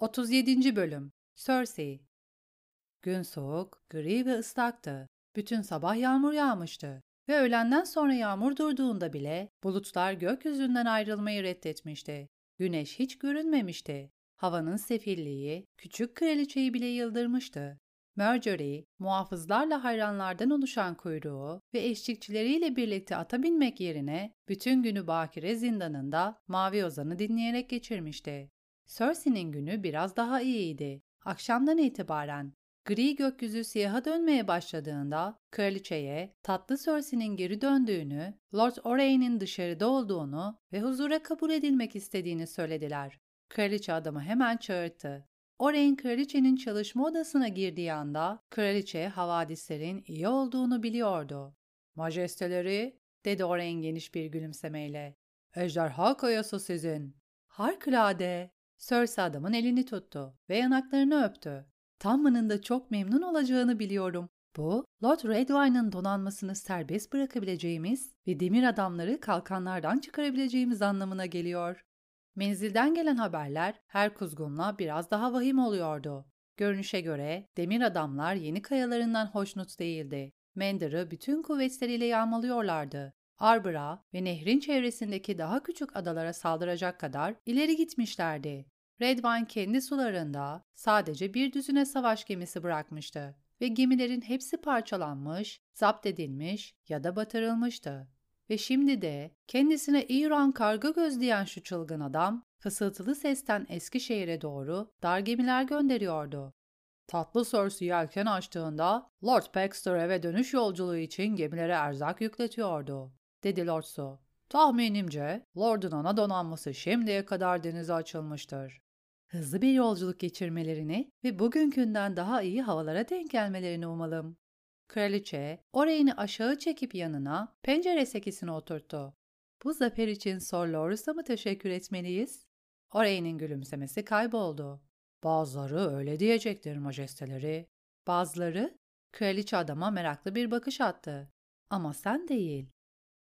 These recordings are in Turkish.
37. Bölüm Cersei Gün soğuk, gri ve ıslaktı. Bütün sabah yağmur yağmıştı. Ve öğlenden sonra yağmur durduğunda bile bulutlar gökyüzünden ayrılmayı reddetmişti. Güneş hiç görünmemişti. Havanın sefilliği küçük kraliçeyi bile yıldırmıştı. Marjorie, muhafızlarla hayranlardan oluşan kuyruğu ve eşlikçileriyle birlikte ata binmek yerine bütün günü Bakire zindanında Mavi Ozan'ı dinleyerek geçirmişti. Cersei'nin günü biraz daha iyiydi. Akşamdan itibaren gri gökyüzü siyaha dönmeye başladığında kraliçeye tatlı Cersei'nin geri döndüğünü, Lord Orayne'in dışarıda olduğunu ve huzura kabul edilmek istediğini söylediler. Kraliçe adamı hemen çağırdı. Orayne kraliçenin çalışma odasına girdiği anda kraliçe havadislerin iyi olduğunu biliyordu. Majesteleri, dedi Orayne geniş bir gülümsemeyle. Ejderha kayası sizin. Harikulade. Cersei adamın elini tuttu ve yanaklarını öptü. Tamman'ın da çok memnun olacağını biliyorum. Bu, Lord Redwyne'ın donanmasını serbest bırakabileceğimiz ve demir adamları kalkanlardan çıkarabileceğimiz anlamına geliyor. Menzilden gelen haberler her kuzgunla biraz daha vahim oluyordu. Görünüşe göre demir adamlar yeni kayalarından hoşnut değildi. Mender'ı bütün kuvvetleriyle yağmalıyorlardı. Arbor'a ve nehrin çevresindeki daha küçük adalara saldıracak kadar ileri gitmişlerdi. Redwine kendi sularında sadece bir düzine savaş gemisi bırakmıştı ve gemilerin hepsi parçalanmış, zapt edilmiş ya da batırılmıştı. Ve şimdi de kendisine İran karga gözleyen şu çılgın adam fısıltılı sesten Eskişehir'e doğru dar gemiler gönderiyordu. Tatlı Cersei yelken açtığında Lord Baxter eve dönüş yolculuğu için gemilere erzak yükletiyordu, dedi Lord Su. Tahminimce Lord'un ana donanması şimdiye kadar denize açılmıştır. Hızlı bir yolculuk geçirmelerini ve bugünkünden daha iyi havalara denk gelmelerini umalım. Kraliçe, Orayne'i aşağı çekip yanına pencere sekisine oturttu. Bu zafer için Sir Lorus'a mı teşekkür etmeliyiz? Orayne'in gülümsemesi kayboldu. Bazıları öyle diyecektir majesteleri. Bazıları, kraliçe adama meraklı bir bakış attı. Ama sen değil.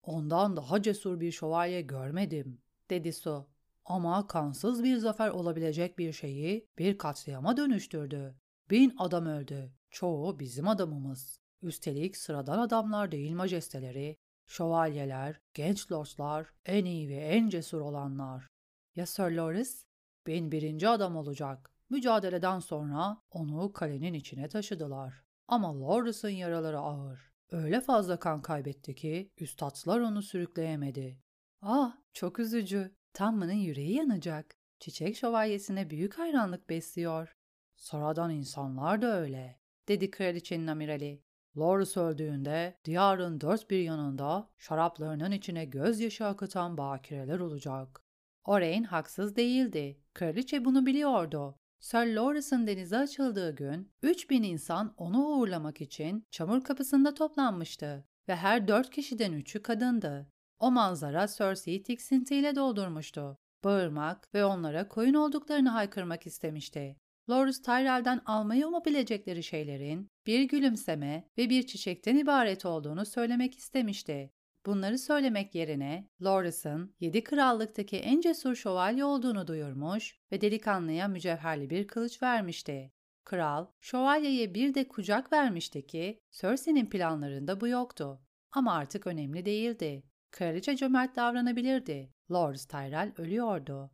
Ondan daha cesur bir şövalye görmedim, dedi Su. Ama kansız bir zafer olabilecek bir şeyi bir katliama dönüştürdü. Bin adam öldü. Çoğu bizim adamımız. Üstelik sıradan adamlar değil majesteleri. Şövalyeler, genç lordlar, en iyi ve en cesur olanlar. Ya Sir Loris? Bin birinci adam olacak. Mücadeleden sonra onu kalenin içine taşıdılar. Ama Loris'in yaraları ağır. Öyle fazla kan kaybetti ki üstadlar onu sürükleyemedi. Ah, çok üzücü. Tamman'ın yüreği yanacak. Çiçek şövalyesine büyük hayranlık besliyor. Sıradan insanlar da öyle, dedi kraliçenin amirali. Loris öldüğünde diyarın dört bir yanında şaraplarının içine gözyaşı akıtan bakireler olacak. Oreyn haksız değildi. Kraliçe bunu biliyordu. Sir Loris'ın denize açıldığı gün 3000 insan onu uğurlamak için çamur kapısında toplanmıştı ve her dört kişiden üçü kadındı. O manzara Cersei'yi tiksintiyle doldurmuştu. Bağırmak ve onlara koyun olduklarını haykırmak istemişti. Loris Tyrell'den almayı umabilecekleri şeylerin bir gülümseme ve bir çiçekten ibaret olduğunu söylemek istemişti. Bunları söylemek yerine Loris'ın yedi krallıktaki en cesur şövalye olduğunu duyurmuş ve delikanlıya mücevherli bir kılıç vermişti. Kral, şövalyeye bir de kucak vermişti ki Cersei'nin planlarında bu yoktu. Ama artık önemli değildi. Kraliçe cömert davranabilirdi. Lord Tyrell ölüyordu.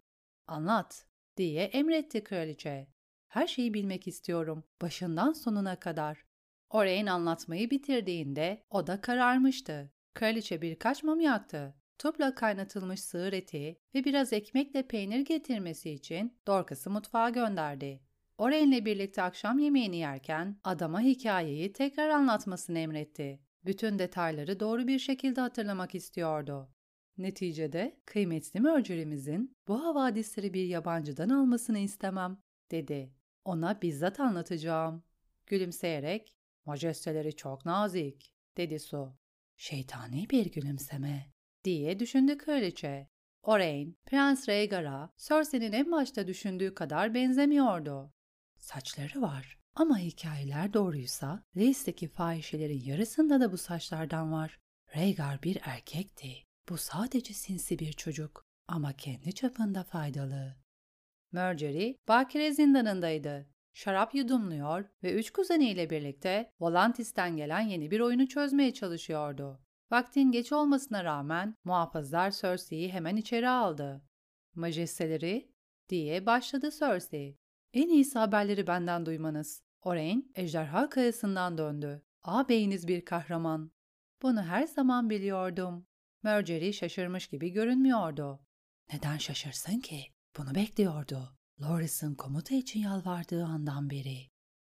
Anlat, diye emretti kraliçe. Her şeyi bilmek istiyorum, başından sonuna kadar. Oreyn anlatmayı bitirdiğinde o da kararmıştı. Kraliçe birkaç mum yaktı. Tupla kaynatılmış sığır eti ve biraz ekmekle peynir getirmesi için Dorcas'ı mutfağa gönderdi. Oreyn'le birlikte akşam yemeğini yerken adama hikayeyi tekrar anlatmasını emretti. Bütün detayları doğru bir şekilde hatırlamak istiyordu. Neticede kıymetli mercerimizin bu havadisleri bir yabancıdan almasını istemem, dedi. Ona bizzat anlatacağım. Gülümseyerek, majesteleri çok nazik, dedi Su. Şeytani bir gülümseme, diye düşündü kraliçe. Oreyn, Prens Rhaegar'a Cersei'nin en başta düşündüğü kadar benzemiyordu. Saçları var ama hikayeler doğruysa Reis'teki fahişelerin yarısında da bu saçlardan var. Rhaegar bir erkekti. Bu sadece sinsi bir çocuk ama kendi çapında faydalı. Marjorie, bakire zindanındaydı. Şarap yudumluyor ve üç kuzeniyle birlikte Volantis'ten gelen yeni bir oyunu çözmeye çalışıyordu. Vaktin geç olmasına rağmen muhafızlar Cersei'yi hemen içeri aldı. Majesteleri, diye başladı Cersei. En iyisi haberleri benden duymanız. Oren, ejderha kayasından döndü. Ağabeyiniz bir kahraman. Bunu her zaman biliyordum. Marjorie şaşırmış gibi görünmüyordu. Neden şaşırsın ki? Bunu bekliyordu. Loris'in komuta için yalvardığı andan beri.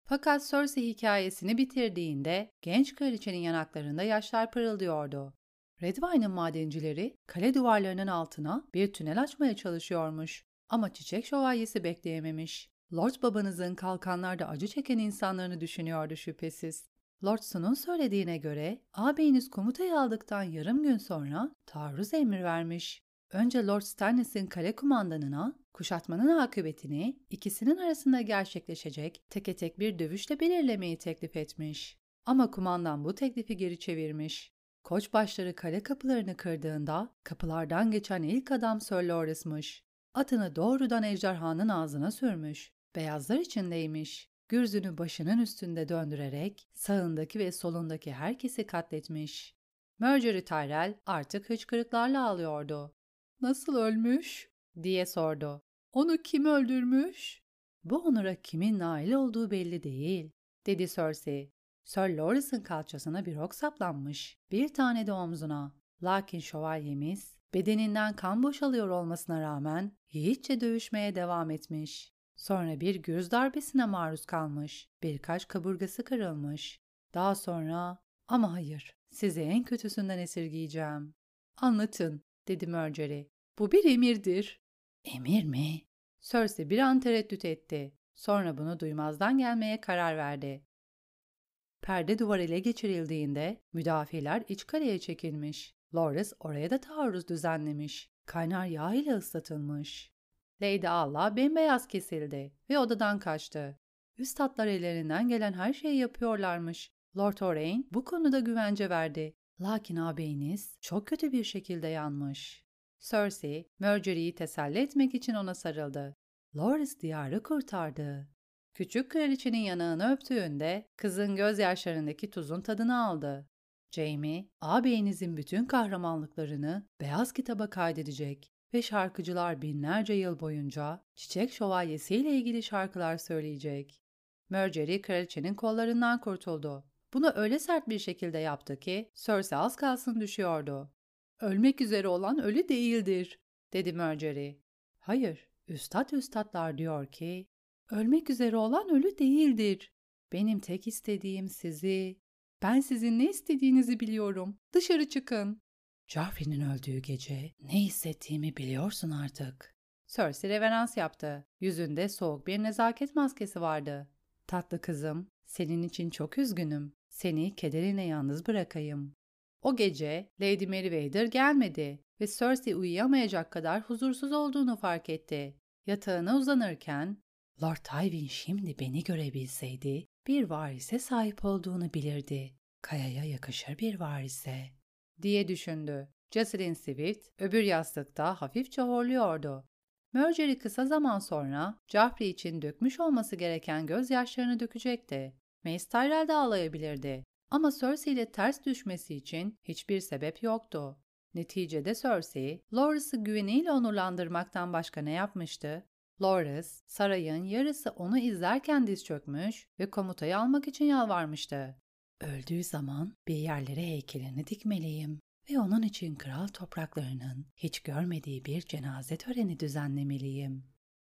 Fakat Cersei hikayesini bitirdiğinde genç kraliçenin yanaklarında yaşlar pırıldıyordu. Redwine'ın madencileri kale duvarlarının altına bir tünel açmaya çalışıyormuş. Ama çiçek şövalyesi bekleyememiş. Lord babanızın kalkanlarda acı çeken insanlarını düşünüyordu şüphesiz. Lord Sun'un söylediğine göre ağabeyiniz komutayı aldıktan yarım gün sonra taarruz emir vermiş. Önce Lord Stannis'in kale kumandanına kuşatmanın akıbetini ikisinin arasında gerçekleşecek teke tek bir dövüşle belirlemeyi teklif etmiş. Ama kumandan bu teklifi geri çevirmiş. Koçbaşları kale kapılarını kırdığında kapılardan geçen ilk adam Sir Loris'mış. Atını doğrudan ejderhanın ağzına sürmüş. Beyazlar içindeymiş. Gürzünü başının üstünde döndürerek sağındaki ve solundaki herkesi katletmiş. Marjorie Tyrell artık hıçkırıklarla ağlıyordu. Nasıl ölmüş? diye sordu. Onu kim öldürmüş? Bu onura kimin nail olduğu belli değil, dedi Cersei. Sir Loris'in kalçasına bir ok saplanmış, bir tane de omzuna. Lakin şövalyemiz bedeninden kan boşalıyor olmasına rağmen yiğitçe dövüşmeye devam etmiş. Sonra bir gürz darbesine maruz kalmış, birkaç kaburgası kırılmış. Daha sonra ama hayır, sizi en kötüsünden esirgeyeceğim. Anlatın, dedi Marjorie. Bu bir emirdir. Emir mi? Cersei bir an tereddüt etti. Sonra bunu duymazdan gelmeye karar verdi. Perde duvar ele geçirildiğinde müdafiler iç kaleye çekilmiş. Loras oraya da taarruz düzenlemiş. Kaynar yağ ile ıslatılmış. Lady Allah bembeyaz kesildi ve odadan kaçtı. Üstadlar ellerinden gelen her şeyi yapıyorlarmış. Lord Orain bu konuda güvence verdi. Lakin ağabeyiniz çok kötü bir şekilde yanmış. Cersei, Marjorie'yi teselli etmek için ona sarıldı. Loras diyarı kurtardı. Küçük kraliçenin yanağını öptüğünde kızın gözyaşlarındaki tuzun tadını aldı. Jamie, ağabeyinizin bütün kahramanlıklarını beyaz kitaba kaydedecek ve şarkıcılar binlerce yıl boyunca Çiçek Şövalyesi ile ilgili şarkılar söyleyecek. Marjorie kraliçenin kollarından kurtuldu. Bunu öyle sert bir şekilde yaptı ki Cersei az kalsın düşüyordu. Ölmek üzere olan ölü değildir, dedi Marjorie. Hayır, üstad üstadlar diyor ki, ölmek üzere olan ölü değildir. Benim tek istediğim sizi, ben sizin ne istediğinizi biliyorum. Dışarı çıkın. Joffrey'nin öldüğü gece ne hissettiğimi biliyorsun artık. Cersei reverans yaptı. Yüzünde soğuk bir nezaket maskesi vardı. Tatlı kızım, senin için çok üzgünüm. Seni kederine yalnız bırakayım. O gece Lady Meriwether gelmedi ve Cersei uyuyamayacak kadar huzursuz olduğunu fark etti. Yatağına uzanırken, Lord Tywin şimdi beni görebilseydi bir varise sahip olduğunu bilirdi. Kayaya yakışır bir varise diye düşündü. Jocelyn Swift öbür yastıkta hafifçe horluyordu. Marjorie kısa zaman sonra Joffrey için dökmüş olması gereken gözyaşlarını dökecekti. Mace Tyrell de ağlayabilirdi. Ama Cersei ile ters düşmesi için hiçbir sebep yoktu. Neticede Cersei, Loras'ı güveniyle onurlandırmaktan başka ne yapmıştı? Loras, sarayın yarısı onu izlerken diz çökmüş ve komutayı almak için yalvarmıştı. Öldüğü zaman bir yerlere heykelini dikmeliyim ve onun için kral topraklarının hiç görmediği bir cenaze töreni düzenlemeliyim.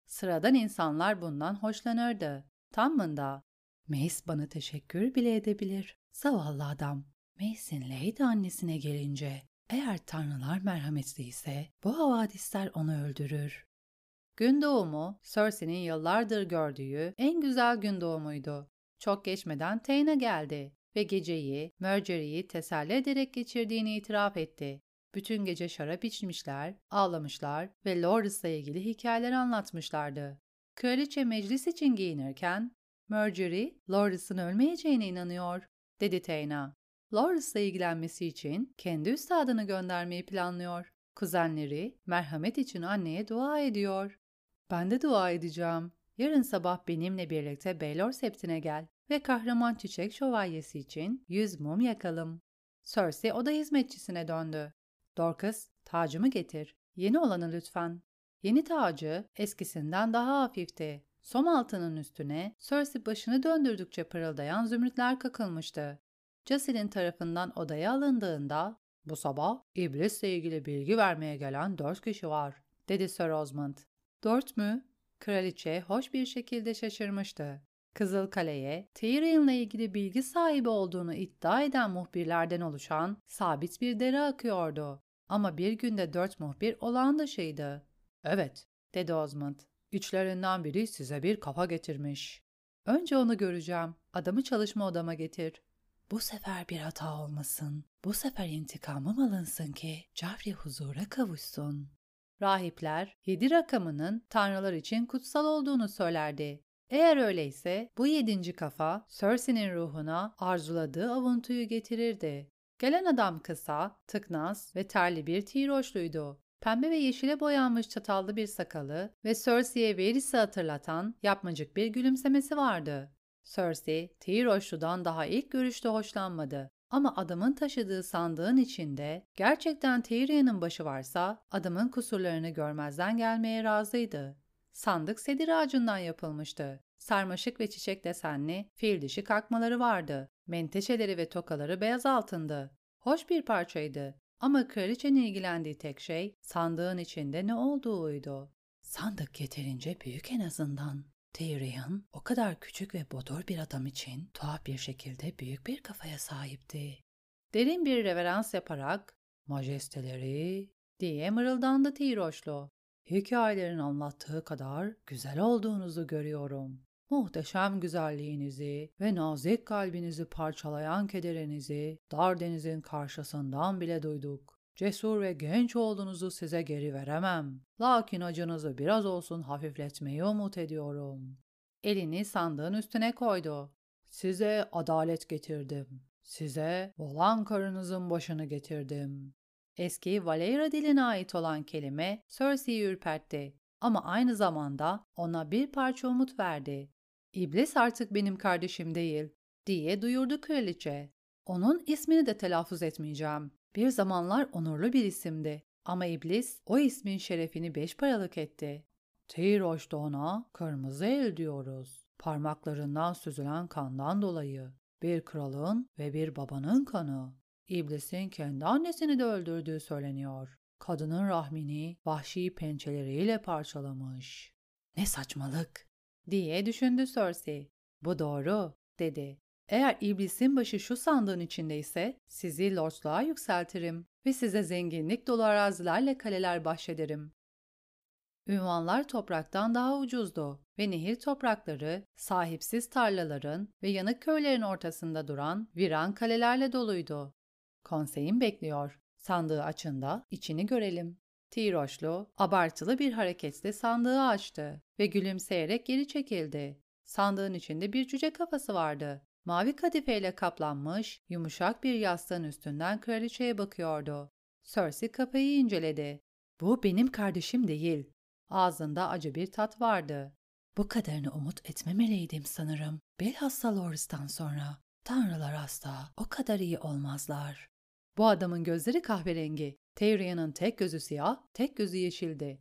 Sıradan insanlar bundan hoşlanırdı. Tamında. Mace bana teşekkür bile edebilir. Zavallı adam. Mace'in Lady annesine gelince eğer tanrılar merhametliyse bu havadisler onu öldürür. Gün doğumu, Cersei'nin yıllardır gördüğü en güzel gün doğumuydu. Çok geçmeden Tayna geldi ve geceyi Marjorie'yi teselli ederek geçirdiğini itiraf etti. Bütün gece şarap içmişler, ağlamışlar ve Loras'la ilgili hikayeler anlatmışlardı. Kraliçe meclis için giyinirken, Marjorie, Loras'ın ölmeyeceğine inanıyor, dedi Tayna. Loras'la ilgilenmesi için kendi üstadını göndermeyi planlıyor. Kuzenleri merhamet için anneye dua ediyor. Ben de dua edeceğim. Yarın sabah benimle birlikte Baylor Septine gel ve kahraman çiçek şövalyesi için yüz mum yakalım. Cersei oda hizmetçisine döndü. Dorcas, tacımı getir. Yeni olanı lütfen. Yeni tacı eskisinden daha hafifti. Som altının üstüne Cersei başını döndürdükçe pırıldayan zümrütler kakılmıştı. Jocelyn tarafından odaya alındığında ''Bu sabah iblisle ilgili bilgi vermeye gelen dört kişi var.'' dedi Sir Osmond. Dört mü? Kraliçe hoş bir şekilde şaşırmıştı. Kızıl Kale'ye Tyrion'la ilgili bilgi sahibi olduğunu iddia eden muhbirlerden oluşan sabit bir deri akıyordu. Ama bir günde dört muhbir olağan dışıydı. Evet, dedi Osmond. İçlerinden biri size bir kafa getirmiş. Önce onu göreceğim. Adamı çalışma odama getir. Bu sefer bir hata olmasın. Bu sefer intikamım alınsın ki Cafri huzura kavuşsun. Rahipler yedi rakamının tanrılar için kutsal olduğunu söylerdi. Eğer öyleyse bu yedinci kafa Cersei'nin ruhuna arzuladığı avuntuyu getirirdi. Gelen adam kısa, tıknaz ve terli bir tiroşluydu. Pembe ve yeşile boyanmış çatallı bir sakalı ve Cersei'ye Varys'i hatırlatan yapmacık bir gülümsemesi vardı. Cersei, Tiroşlu'dan daha ilk görüşte hoşlanmadı. Ama adamın taşıdığı sandığın içinde gerçekten Tyrion'un başı varsa adamın kusurlarını görmezden gelmeye razıydı. Sandık sedir ağacından yapılmıştı. Sarmaşık ve çiçek desenli fil dişi kalkmaları vardı. Menteşeleri ve tokaları beyaz altındı. Hoş bir parçaydı ama kraliçenin ilgilendiği tek şey sandığın içinde ne olduğuydu. Sandık yeterince büyük en azından. Tyrion o kadar küçük ve bodur bir adam için tuhaf bir şekilde büyük bir kafaya sahipti. Derin bir reverans yaparak majesteleri diye mırıldandı Tiroşlu. Hikayelerin anlattığı kadar güzel olduğunuzu görüyorum. Muhteşem güzelliğinizi ve nazik kalbinizi parçalayan kederinizi dar denizin karşısından bile duyduk. Cesur ve genç olduğunuzu size geri veremem. Lakin acınızı biraz olsun hafifletmeyi umut ediyorum. Elini sandığın üstüne koydu. Size adalet getirdim. Size olan karınızın başını getirdim. Eski Valera diline ait olan kelime Cersei'yi ürpertti ama aynı zamanda ona bir parça umut verdi. İblis artık benim kardeşim değil diye duyurdu kraliçe. Onun ismini de telaffuz etmeyeceğim. Bir zamanlar onurlu bir isimdi ama iblis o ismin şerefini beş paralık etti. Tiroş da ona kırmızı el diyoruz. Parmaklarından süzülen kandan dolayı. Bir kralın ve bir babanın kanı. İblisin kendi annesini de öldürdüğü söyleniyor. Kadının rahmini vahşi pençeleriyle parçalamış. Ne saçmalık diye düşündü Cersei. Bu doğru dedi. Eğer iblisin başı şu sandığın içindeyse sizi lordluğa yükseltirim ve size zenginlik dolu arazilerle kaleler bahşederim. Ünvanlar topraktan daha ucuzdu ve nehir toprakları sahipsiz tarlaların ve yanık köylerin ortasında duran viran kalelerle doluydu. Konseyim bekliyor. Sandığı açında içini görelim. Tiroşlu, abartılı bir hareketle sandığı açtı ve gülümseyerek geri çekildi. Sandığın içinde bir cüce kafası vardı. Mavi kadifeyle kaplanmış, yumuşak bir yastığın üstünden kraliçeye bakıyordu. Cersei kafayı inceledi. Bu benim kardeşim değil. Ağzında acı bir tat vardı. Bu kadarını umut etmemeliydim sanırım. Bilhassa Loris'tan sonra. Tanrılar asla o kadar iyi olmazlar. Bu adamın gözleri kahverengi. Tyrion'un tek gözü siyah, tek gözü yeşildi.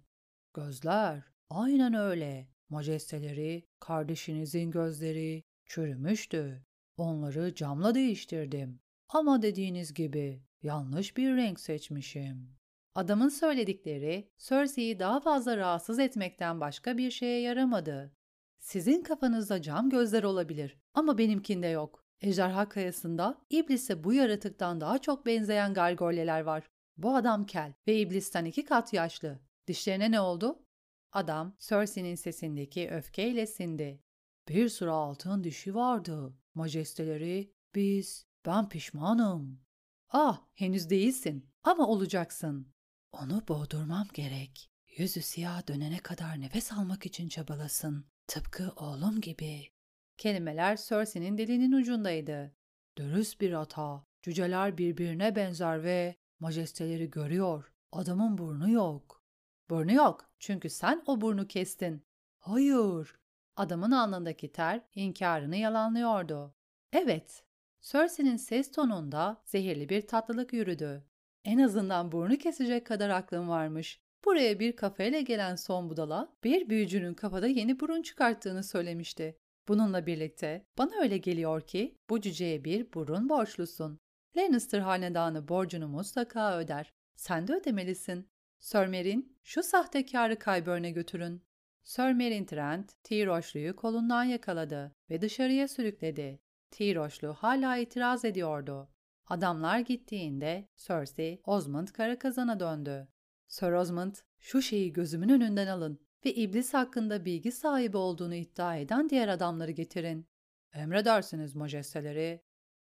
Gözler, aynen öyle. Majesteleri, kardeşinizin gözleri çürümüştü. Onları camla değiştirdim. Ama dediğiniz gibi yanlış bir renk seçmişim. Adamın söyledikleri Cersei'yi daha fazla rahatsız etmekten başka bir şeye yaramadı. Sizin kafanızda cam gözler olabilir ama benimkinde yok. Ejderha kayasında iblise bu yaratıktan daha çok benzeyen gargolyeler var. Bu adam kel ve iblisten iki kat yaşlı. Dişlerine ne oldu? Adam Cersei'nin sesindeki öfkeyle sindi. Bir sıra altın dişi vardı. Majesteleri, biz, ben pişmanım. Ah, henüz değilsin ama olacaksın. Onu boğdurmam gerek. Yüzü siyah dönene kadar nefes almak için çabalasın. Tıpkı oğlum gibi. Kelimeler Cersei'nin dilinin ucundaydı. Dürüst bir ata, cüceler birbirine benzer ve majesteleri görüyor. Adamın burnu yok. Burnu yok çünkü sen o burnu kestin. Hayır. Adamın alnındaki ter inkarını yalanlıyordu. Evet. Cersei'nin ses tonunda zehirli bir tatlılık yürüdü. En azından burnu kesecek kadar aklım varmış. Buraya bir kafeyle gelen son budala bir büyücünün kafada yeni burun çıkarttığını söylemişti. Bununla birlikte bana öyle geliyor ki bu cüceye bir burun borçlusun. Lannister hanedanı borcunu mutlaka öder. Sen de ödemelisin. Sir Merin, şu sahtekarı Kaybörn'e götürün. Sir Merin Trent, Tiroşlu'yu kolundan yakaladı ve dışarıya sürükledi. Tiroşlu hala itiraz ediyordu. Adamlar gittiğinde Cersei, Osmond kara kazana döndü. Sir Osmond, şu şeyi gözümün önünden alın ve iblis hakkında bilgi sahibi olduğunu iddia eden diğer adamları getirin. Emredersiniz majesteleri.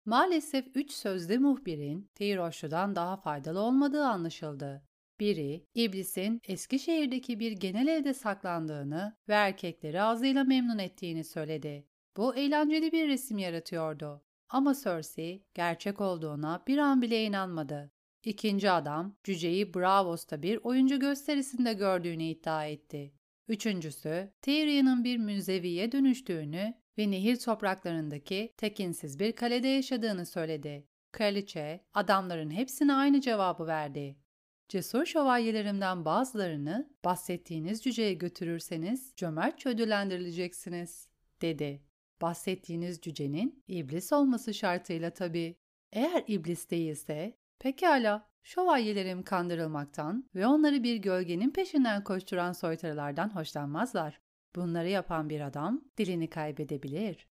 Maalesef üç sözde muhbirin Tiroşlu'dan daha faydalı olmadığı anlaşıldı. Biri, iblisin Eskişehir'deki bir genel evde saklandığını ve erkekleri ağzıyla memnun ettiğini söyledi. Bu eğlenceli bir resim yaratıyordu. Ama Cersei gerçek olduğuna bir an bile inanmadı. İkinci adam cüceyi Bravos'ta bir oyuncu gösterisinde gördüğünü iddia etti. Üçüncüsü Tyrion'un bir müzeviye dönüştüğünü ve nehir topraklarındaki tekinsiz bir kalede yaşadığını söyledi. Kraliçe adamların hepsine aynı cevabı verdi. Cesur şövalyelerimden bazılarını bahsettiğiniz cüceye götürürseniz cömertçe ödüllendirileceksiniz, dedi. Bahsettiğiniz cücenin iblis olması şartıyla tabii. Eğer iblis değilse, pekala, şövalyelerim kandırılmaktan ve onları bir gölgenin peşinden koşturan soytarılardan hoşlanmazlar. Bunları yapan bir adam dilini kaybedebilir.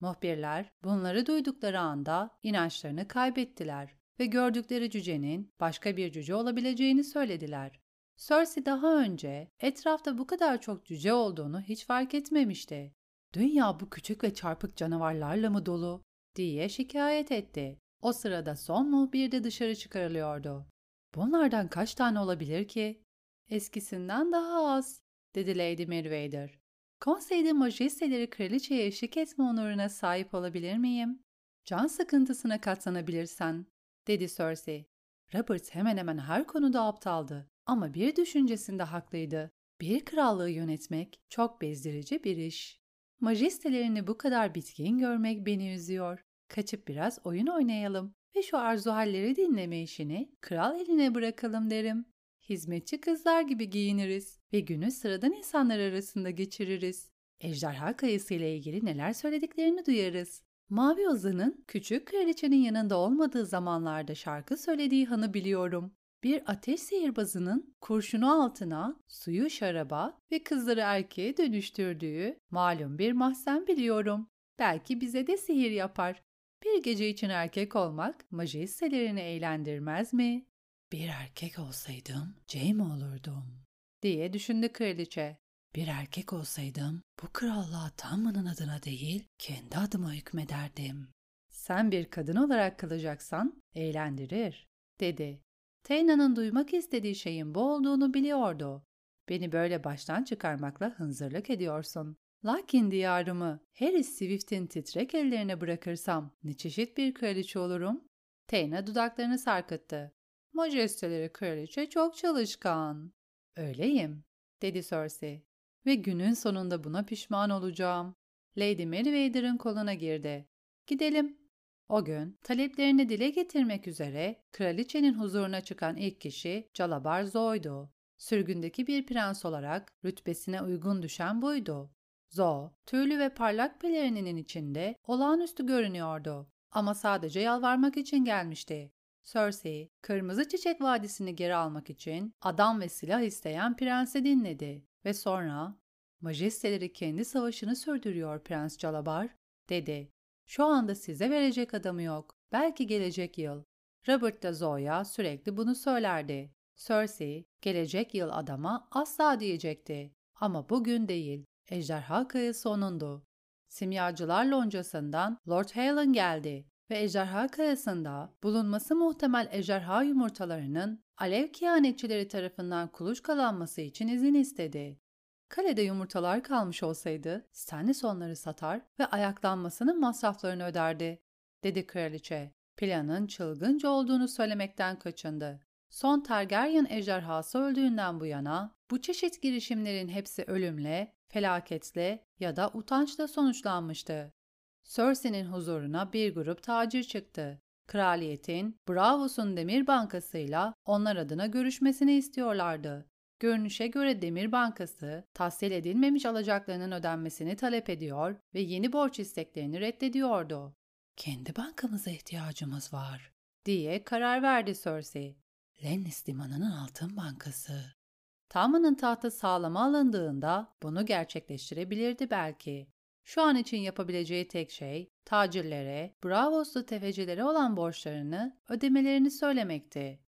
Muhbirler bunları duydukları anda inançlarını kaybettiler ve gördükleri cücenin başka bir cüce olabileceğini söylediler. Cersei daha önce etrafta bu kadar çok cüce olduğunu hiç fark etmemişti. Dünya bu küçük ve çarpık canavarlarla mı dolu? diye şikayet etti. O sırada son muhbir de dışarı çıkarılıyordu. Bunlardan kaç tane olabilir ki? Eskisinden daha az, dedi Lady Meriwether. Konseyde majesteleri kraliçeye eşlik etme onuruna sahip olabilir miyim? Can sıkıntısına katlanabilirsen, dedi Cersei. Robert hemen hemen her konuda aptaldı ama bir düşüncesinde haklıydı. Bir krallığı yönetmek çok bezdirici bir iş. Majestelerini bu kadar bitkin görmek beni üzüyor. Kaçıp biraz oyun oynayalım ve şu arzu halleri dinleme işini kral eline bırakalım derim. Hizmetçi kızlar gibi giyiniriz ve günü sıradan insanlar arasında geçiririz. Ejderha kayısı ile ilgili neler söylediklerini duyarız. Mavi Ozan'ın küçük kraliçenin yanında olmadığı zamanlarda şarkı söylediği hanı biliyorum. Bir ateş sihirbazının kurşunu altına, suyu şaraba ve kızları erkeğe dönüştürdüğü malum bir mahzen biliyorum. Belki bize de sihir yapar. Bir gece için erkek olmak majestelerini eğlendirmez mi? Bir erkek olsaydım Jaime olurdum diye düşündü kraliçe. Bir erkek olsaydım bu krallığa Tanrı'nın adına değil kendi adıma hükmederdim. Sen bir kadın olarak kalacaksan eğlendirir, dedi. Teyna'nın duymak istediği şeyin bu olduğunu biliyordu. Beni böyle baştan çıkarmakla hınzırlık ediyorsun. Lakin diyarımı Harry Swift'in titrek ellerine bırakırsam ne çeşit bir kraliçe olurum? Teyna dudaklarını sarkıttı. Majesteleri kraliçe çok çalışkan. Öyleyim, dedi Cersei. Ve günün sonunda buna pişman olacağım. Lady Meriwether'ın koluna girdi. Gidelim. O gün taleplerini dile getirmek üzere kraliçenin huzuruna çıkan ilk kişi Calabar Zoe'du. Sürgündeki bir prens olarak rütbesine uygun düşen buydu. Zoe, tüylü ve parlak pelerininin içinde olağanüstü görünüyordu. Ama sadece yalvarmak için gelmişti. Cersei, Kırmızı Çiçek Vadisi'ni geri almak için adam ve silah isteyen prensi dinledi ve sonra ''Majesteleri kendi savaşını sürdürüyor Prens Calabar'' dedi. ''Şu anda size verecek adamı yok. Belki gelecek yıl.'' Robert da Zoya sürekli bunu söylerdi. Cersei, gelecek yıl adama asla diyecekti. Ama bugün değil. Ejderha Kayası onundu. Simyacılar loncasından Lord Halen geldi ve ejderha kayasında bulunması muhtemel ejderha yumurtalarının alev kehanetçileri tarafından kuluçkalanması için izin istedi. Kalede yumurtalar kalmış olsaydı Stannis onları satar ve ayaklanmasının masraflarını öderdi, dedi kraliçe. Planın çılgınca olduğunu söylemekten kaçındı. son Targaryen ejderhası öldüğünden bu yana bu çeşit girişimlerin hepsi ölümle, felaketle ya da utançla sonuçlanmıştı. Cersei'nin huzuruna bir grup tacir çıktı. Kraliyetin Bravos'un Demir Bankası'yla onlar adına görüşmesini istiyorlardı. Görünüşe göre Demir Bankası, tahsil edilmemiş alacaklarının ödenmesini talep ediyor ve yeni borç isteklerini reddediyordu. Kendi bankamıza ihtiyacımız var, diye karar verdi Cersei. Lennis Limanı'nın altın bankası. Tama'nın tahtı sağlama alındığında bunu gerçekleştirebilirdi belki. Şu an için yapabileceği tek şey tacirlere, Bravoslu tefecilere olan borçlarını ödemelerini söylemekti.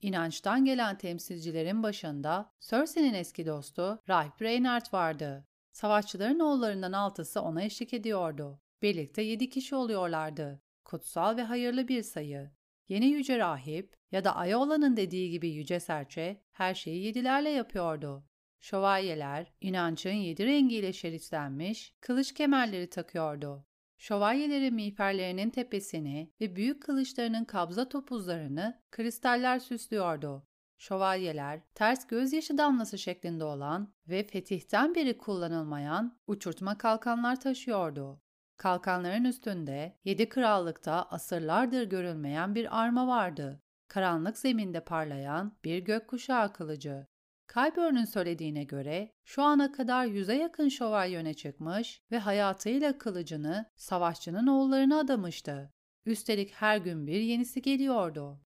İnançtan gelen temsilcilerin başında Cersei'nin eski dostu Rahip Reynard vardı. Savaşçıların oğullarından altısı ona eşlik ediyordu. Birlikte yedi kişi oluyorlardı. Kutsal ve hayırlı bir sayı. Yeni yüce rahip ya da Ayola'nın dediği gibi yüce serçe her şeyi yedilerle yapıyordu. Şövalyeler inancın yedi rengiyle şeritlenmiş kılıç kemerleri takıyordu. Şövalyelerin miğferlerinin tepesini ve büyük kılıçlarının kabza topuzlarını kristaller süslüyordu. Şövalyeler ters gözyaşı damlası şeklinde olan ve fetihten beri kullanılmayan uçurtma kalkanlar taşıyordu. Kalkanların üstünde yedi krallıkta asırlardır görülmeyen bir arma vardı. Karanlık zeminde parlayan bir gökkuşağı kılıcı. Kyburn'un söylediğine göre şu ana kadar yüze yakın şövalye öne çıkmış ve hayatıyla kılıcını savaşçının oğullarına adamıştı. Üstelik her gün bir yenisi geliyordu.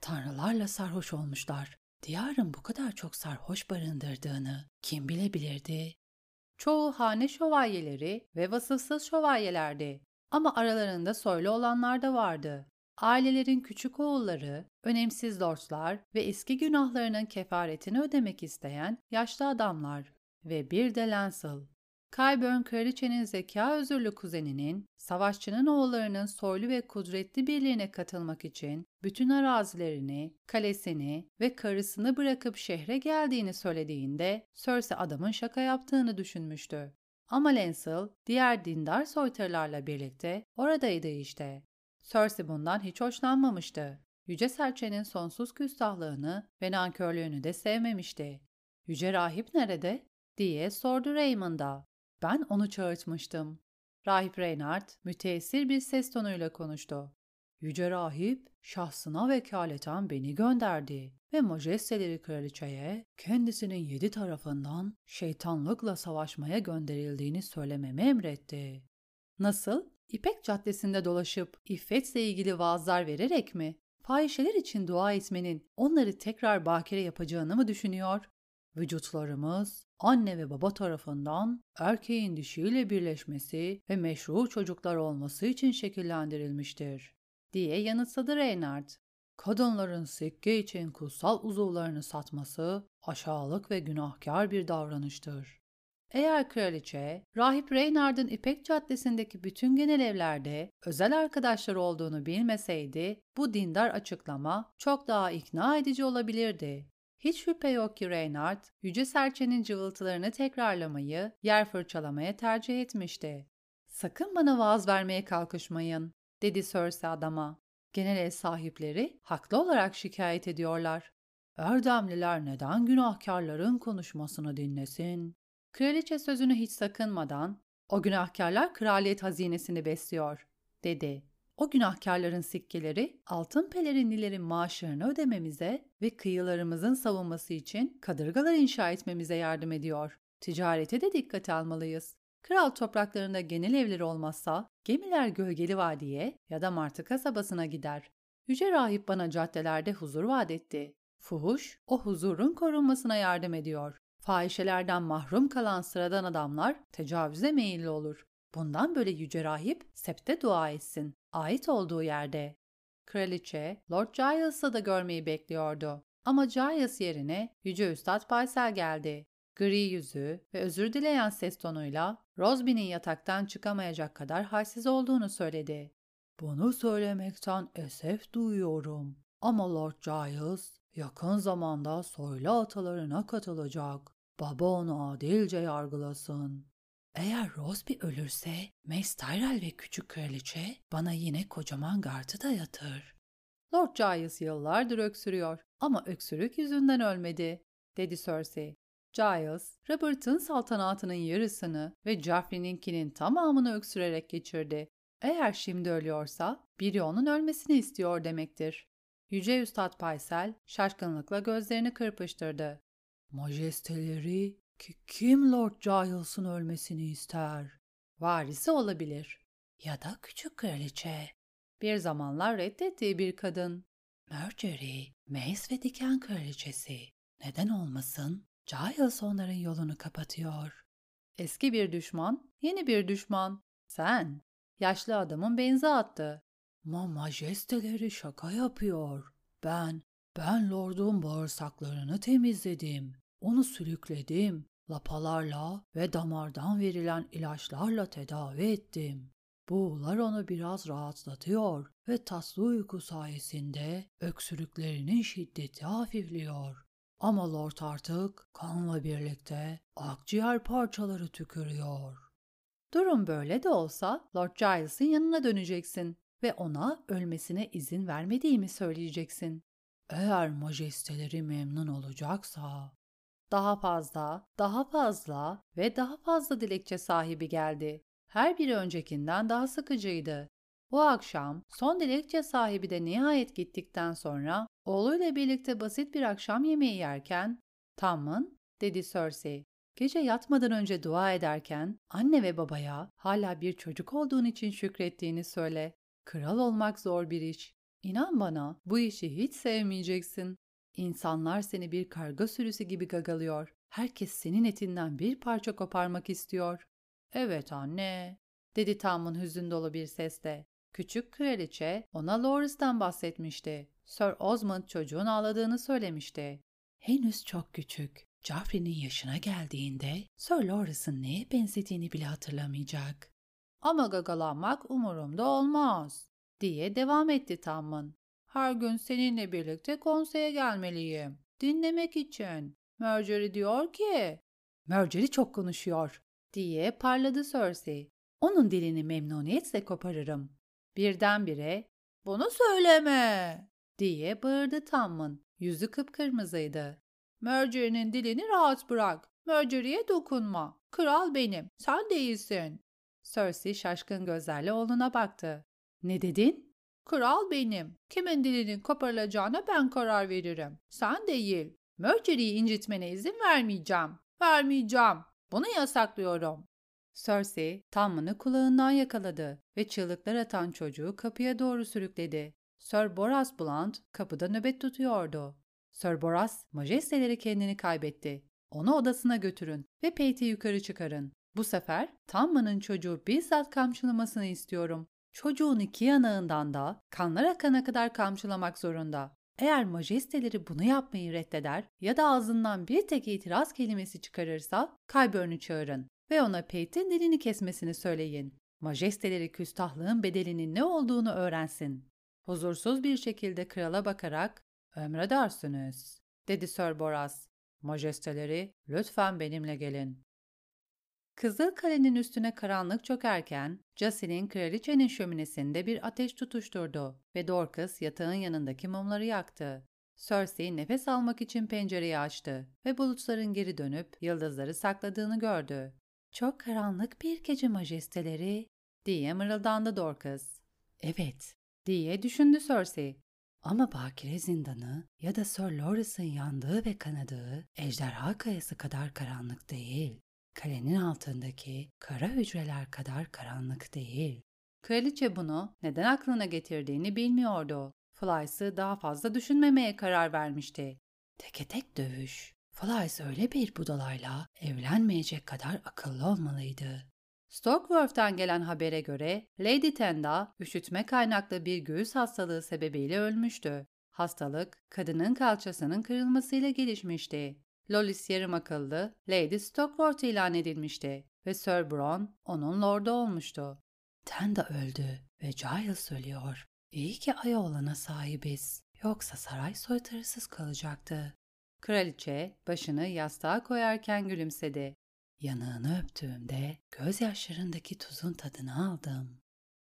Tanrılarla sarhoş olmuşlar. Diyarın bu kadar çok sarhoş barındırdığını kim bilebilirdi? Çoğu hane şövalyeleri ve vasıfsız şövalyelerdi. Ama aralarında soylu olanlar da vardı. Ailelerin küçük oğulları, önemsiz lordlar ve eski günahlarının kefaretini ödemek isteyen yaşlı adamlar ve bir de Lancel. Qyburn kraliçenin zeka özürlü kuzeninin, savaşçının oğullarının soylu ve kudretli birliğine katılmak için bütün arazilerini, kalesini ve karısını bırakıp şehre geldiğini söylediğinde Cersei adamın şaka yaptığını düşünmüştü. Ama Lancel diğer dindar soytarılarla birlikte oradaydı işte. Cersei bundan hiç hoşlanmamıştı. Yüce Serçe'nin sonsuz küstahlığını ve nankörlüğünü de sevmemişti. Yüce Rahip nerede? diye sordu Raymond'a. Ben onu çağırtmıştım. Rahip Reynard müteessir bir ses tonuyla konuştu. Yüce Rahip şahsına vekaleten beni gönderdi ve majesteleri kraliçeye kendisinin yedi tarafından şeytanlıkla savaşmaya gönderildiğini söylememi emretti. Nasıl? İpek Caddesi'nde dolaşıp iffetle ilgili vaazlar vererek mi? Fahişeler için dua etmenin onları tekrar bakire yapacağını mı düşünüyor? Vücutlarımız anne ve baba tarafından erkeğin dişiyle birleşmesi ve meşru çocuklar olması için şekillendirilmiştir, diye yanıtladı Reynard. Kadınların sikke için kutsal uzuvlarını satması aşağılık ve günahkar bir davranıştır. Eğer kraliçe, rahip Reynard'ın İpek Caddesi'ndeki bütün genel evlerde özel arkadaşlar olduğunu bilmeseydi, bu dindar açıklama çok daha ikna edici olabilirdi. Hiç şüphe yok ki Reynard, Yüce Serçe'nin cıvıltılarını tekrarlamayı, yer fırçalamaya tercih etmişti. Sakın bana vaaz vermeye kalkışmayın, dedi Cersei adama. Genel ev sahipleri haklı olarak şikayet ediyorlar. Erdemliler neden günahkarların konuşmasını dinlesin? Kraliçe sözünü hiç sakınmadan, o günahkarlar kraliyet hazinesini besliyor, dedi. O günahkarların sikkeleri altın pelerinlilerin maaşlarını ödememize ve kıyılarımızın savunması için kadırgalar inşa etmemize yardım ediyor. Ticarete de dikkate almalıyız. Kral topraklarında genel evleri olmazsa gemiler Gölgeli Vadiye ya da Martı kasabasına gider. Yüce rahip bana caddelerde huzur vaat etti. Fuhuş o huzurun korunmasına yardım ediyor. Fahişelerden mahrum kalan sıradan adamlar tecavüze meyilli olur. Bundan böyle yüce rahip septe dua etsin, ait olduğu yerde. Kraliçe, Lord Giles'ı da görmeyi bekliyordu. Ama Giles yerine Yüce Üstad Paysel geldi. Gri yüzü ve özür dileyen ses tonuyla Rosby'nin yataktan çıkamayacak kadar halsiz olduğunu söyledi. Bunu söylemekten esef duyuyorum. Ama Lord Giles yakın zamanda soylu atalarına katılacak. Baba onu adilce yargılasın. Eğer Rosby ölürse Mace Tyrell ve küçük kraliçe bana yine kocaman gardı dayatır. Lord Giles yıllardır öksürüyor ama öksürük yüzünden ölmedi, dedi Cersei. Giles, Robert'ın saltanatının yarısını ve Joffrey'ninkinin tamamını öksürerek geçirdi. Eğer şimdi ölüyorsa biri onun ölmesini istiyor demektir. Yüce Üstad Paysel şaşkınlıkla gözlerini kırpıştırdı. Majesteleri ki kim Lord Giles'ın ölmesini ister? Varisi olabilir. Ya da küçük kraliçe. Bir zamanlar reddettiği bir kadın. Marjorie, Mace ve Diken kraliçesi. Neden olmasın? Giles onların yolunu kapatıyor. Eski bir düşman, yeni bir düşman. Sen. Yaşlı adamın benzi attı. Ma majesteleri şaka yapıyor. Ben, ben lordun bağırsaklarını temizledim. Onu sürükledim. Lapalarla ve damardan verilen ilaçlarla tedavi ettim. Buğular onu biraz rahatlatıyor ve tatlı uyku sayesinde öksürüklerinin şiddeti hafifliyor. Ama Lord artık kanla birlikte akciğer parçaları tükürüyor. Durum böyle de olsa Lord Giles'ın yanına döneceksin ve ona ölmesine izin vermediğimi söyleyeceksin. Eğer majesteleri memnun olacaksa. Daha fazla, daha fazla ve daha fazla dilekçe sahibi geldi. Her biri öncekinden daha sıkıcıydı. Bu akşam son dilekçe sahibi de nihayet gittikten sonra oğluyla birlikte basit bir akşam yemeği yerken ''Tamam'' dedi Cersei. Gece yatmadan önce dua ederken anne ve babaya hala bir çocuk olduğun için şükrettiğini söyle. Kral olmak zor bir iş. İnan bana bu işi hiç sevmeyeceksin. İnsanlar seni bir karga sürüsü gibi gagalıyor. Herkes senin etinden bir parça koparmak istiyor. Evet anne, dedi Tom'un hüzün dolu bir sesle. Küçük kraliçe ona Loris'ten bahsetmişti. Sir Osmond çocuğun ağladığını söylemişti. Henüz çok küçük. Joffrey'nin yaşına geldiğinde Sir Loris'ın neye benzediğini bile hatırlamayacak. Ama gagalanmak umurumda olmaz, diye devam etti Tom'un. Her gün seninle birlikte konseye gelmeliyim. Dinlemek için. Marjorie diyor ki... Marjorie çok konuşuyor, diye parladı Cersei. Onun dilini memnuniyetle koparırım. Birdenbire bunu söyleme diye bağırdı Tammun. Yüzü kıpkırmızıydı. Marjorie'nin dilini rahat bırak. Marjorie'ye dokunma. Kral benim, sen değilsin. Cersei şaşkın gözlerle oğluna baktı. Ne dedin? Kral benim. Kimin dilinin koparılacağına ben karar veririm. Sen değil. Marjorie'yi incitmene izin vermeyeceğim. Vermeyeceğim. Bunu yasaklıyorum. Cersei, Tamman'ı kulağından yakaladı ve çığlıklar atan çocuğu kapıya doğru sürükledi. Sir Boras Blunt kapıda nöbet tutuyordu. Sir Boras, majesteleri kendini kaybetti. Onu odasına götürün ve Peyti yukarı çıkarın. Bu sefer Tamman'ın çocuğu bizzat kamçılamasını istiyorum. Çocuğun iki yanağından da kanlar akana kadar kamçılamak zorunda. Eğer majesteleri bunu yapmayı reddeder ya da ağzından bir tek itiraz kelimesi çıkarırsa Kaybörn'ü çağırın ve ona Peyton dilini kesmesini söyleyin. Majesteleri küstahlığın bedelinin ne olduğunu öğrensin. Huzursuz bir şekilde krala bakarak ''Emredersiniz'' dedi Sir Boras. ''Majesteleri lütfen benimle gelin.'' Kızıl Kale'nin üstüne karanlık çökerken Jacie'nin kraliçenin şöminesinde bir ateş tutuşturdu ve Dorcas yatağın yanındaki mumları yaktı. Cersei nefes almak için pencereyi açtı ve bulutların geri dönüp yıldızları sakladığını gördü. Çok karanlık bir gece majesteleri diye mırıldandı Dorcas. Evet diye düşündü Cersei. Ama Bakire zindanı ya da Sir Loris'in yandığı ve kanadığı ejderha kayası kadar karanlık değil. Kalenin altındaki kara hücreler kadar karanlık değil. Kraliçe bunu neden aklına getirdiğini bilmiyordu. Flies'ı daha fazla düşünmemeye karar vermişti. Teke tek dövüş. Flies öyle bir budalayla evlenmeyecek kadar akıllı olmalıydı. Stockworth'tan gelen habere göre Lady Tenda üşütme kaynaklı bir göğüs hastalığı sebebiyle ölmüştü. Hastalık kadının kalçasının kırılmasıyla gelişmişti. Lolis yarım akıllı Lady Stockworth ilan edilmişti ve Sir Bronn onun lordu olmuştu. Tenda öldü ve Giles söylüyor. İyi ki Ayolana sahibiz. Yoksa saray soytarısız kalacaktı. Kraliçe başını yastığa koyarken gülümsedi. Yanağını öptüğümde gözyaşlarındaki tuzun tadını aldım.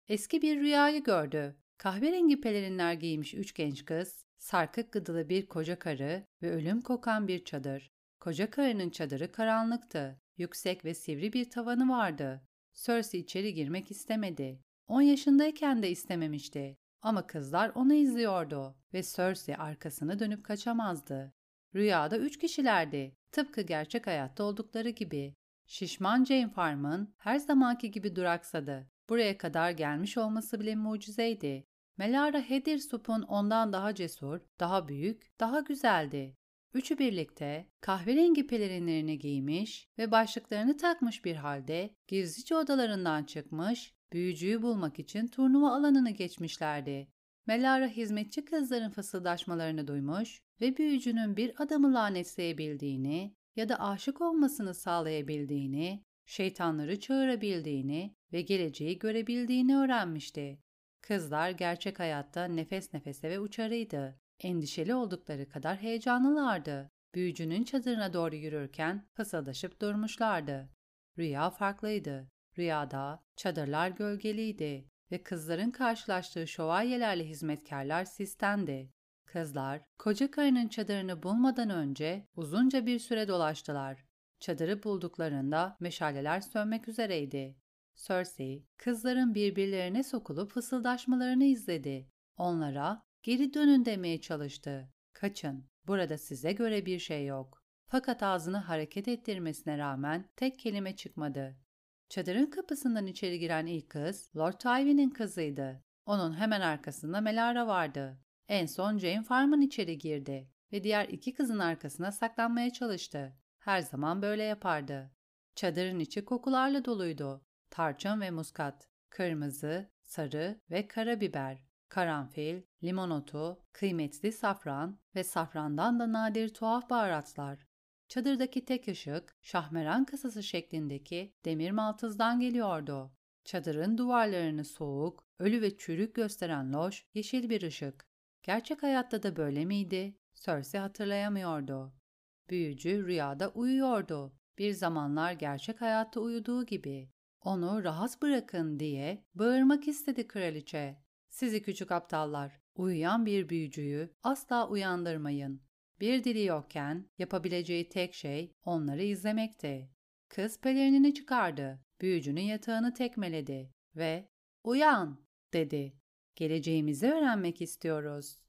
Eski bir rüyayı gördü. Kahverengi pelerinler giymiş üç genç kız, sarkık gıdılı bir koca karı ve ölüm kokan bir çadır. Koca karının çadırı karanlıktı. Yüksek ve sivri bir tavanı vardı. Cersei içeri girmek istemedi. 10 yaşındayken de istememişti. Ama kızlar onu izliyordu ve Cersei arkasını dönüp kaçamazdı. Rüyada üç kişilerdi, tıpkı gerçek hayatta oldukları gibi. Şişman Jane Farm'ın her zamanki gibi duraksadı. Buraya kadar gelmiş olması bile mucizeydi. Melara Hedirsup'un ondan daha cesur, daha büyük, daha güzeldi. Üçü birlikte kahverengi pelerinlerini giymiş ve başlıklarını takmış bir halde gizlice odalarından çıkmış, büyücüyü bulmak için turnuva alanını geçmişlerdi. Melara hizmetçi kızların fısıldaşmalarını duymuş ve büyücünün bir adamı lanetleyebildiğini ya da aşık olmasını sağlayabildiğini, şeytanları çağırabildiğini ve geleceği görebildiğini öğrenmişti. Kızlar gerçek hayatta nefes nefese ve uçarıydı. Endişeli oldukları kadar heyecanlılardı. Büyücünün çadırına doğru yürürken fısıldaşıp durmuşlardı. Rüya farklıydı. Rüyada çadırlar gölgeliydi ve kızların karşılaştığı şövalyelerle hizmetkarlar sistendi. Kızlar, koca karının çadırını bulmadan önce uzunca bir süre dolaştılar. Çadırı bulduklarında meşaleler sönmek üzereydi. Cersei, kızların birbirlerine sokulup fısıldaşmalarını izledi. Onlara geri dönün demeye çalıştı. Kaçın, burada size göre bir şey yok. Fakat ağzını hareket ettirmesine rağmen tek kelime çıkmadı. Çadırın kapısından içeri giren ilk kız, Lord Tywin'in kızıydı. Onun hemen arkasında Melara vardı. En son Jane Farman içeri girdi ve diğer iki kızın arkasına saklanmaya çalıştı. Her zaman böyle yapardı. Çadırın içi kokularla doluydu. Tarçın ve muskat, kırmızı, sarı ve karabiber, karanfil, limon otu, kıymetli safran ve safrandan da nadir tuhaf baharatlar. Çadırdaki tek ışık, şahmeran kasası şeklindeki demir maltızdan geliyordu. Çadırın duvarlarını soğuk, ölü ve çürük gösteren loş, yeşil bir ışık. Gerçek hayatta da böyle miydi? Cersei hatırlayamıyordu. Büyücü rüyada uyuyordu. Bir zamanlar gerçek hayatta uyuduğu gibi. Onu rahat bırakın diye bağırmak istedi kraliçe. Sizi küçük aptallar, uyuyan bir büyücüyü asla uyandırmayın. Bir dili yokken yapabileceği tek şey onları izlemekti. Kız pelerinini çıkardı, büyücünün yatağını tekmeledi ve ''Uyan!'' dedi. ''Geleceğimizi öğrenmek istiyoruz.''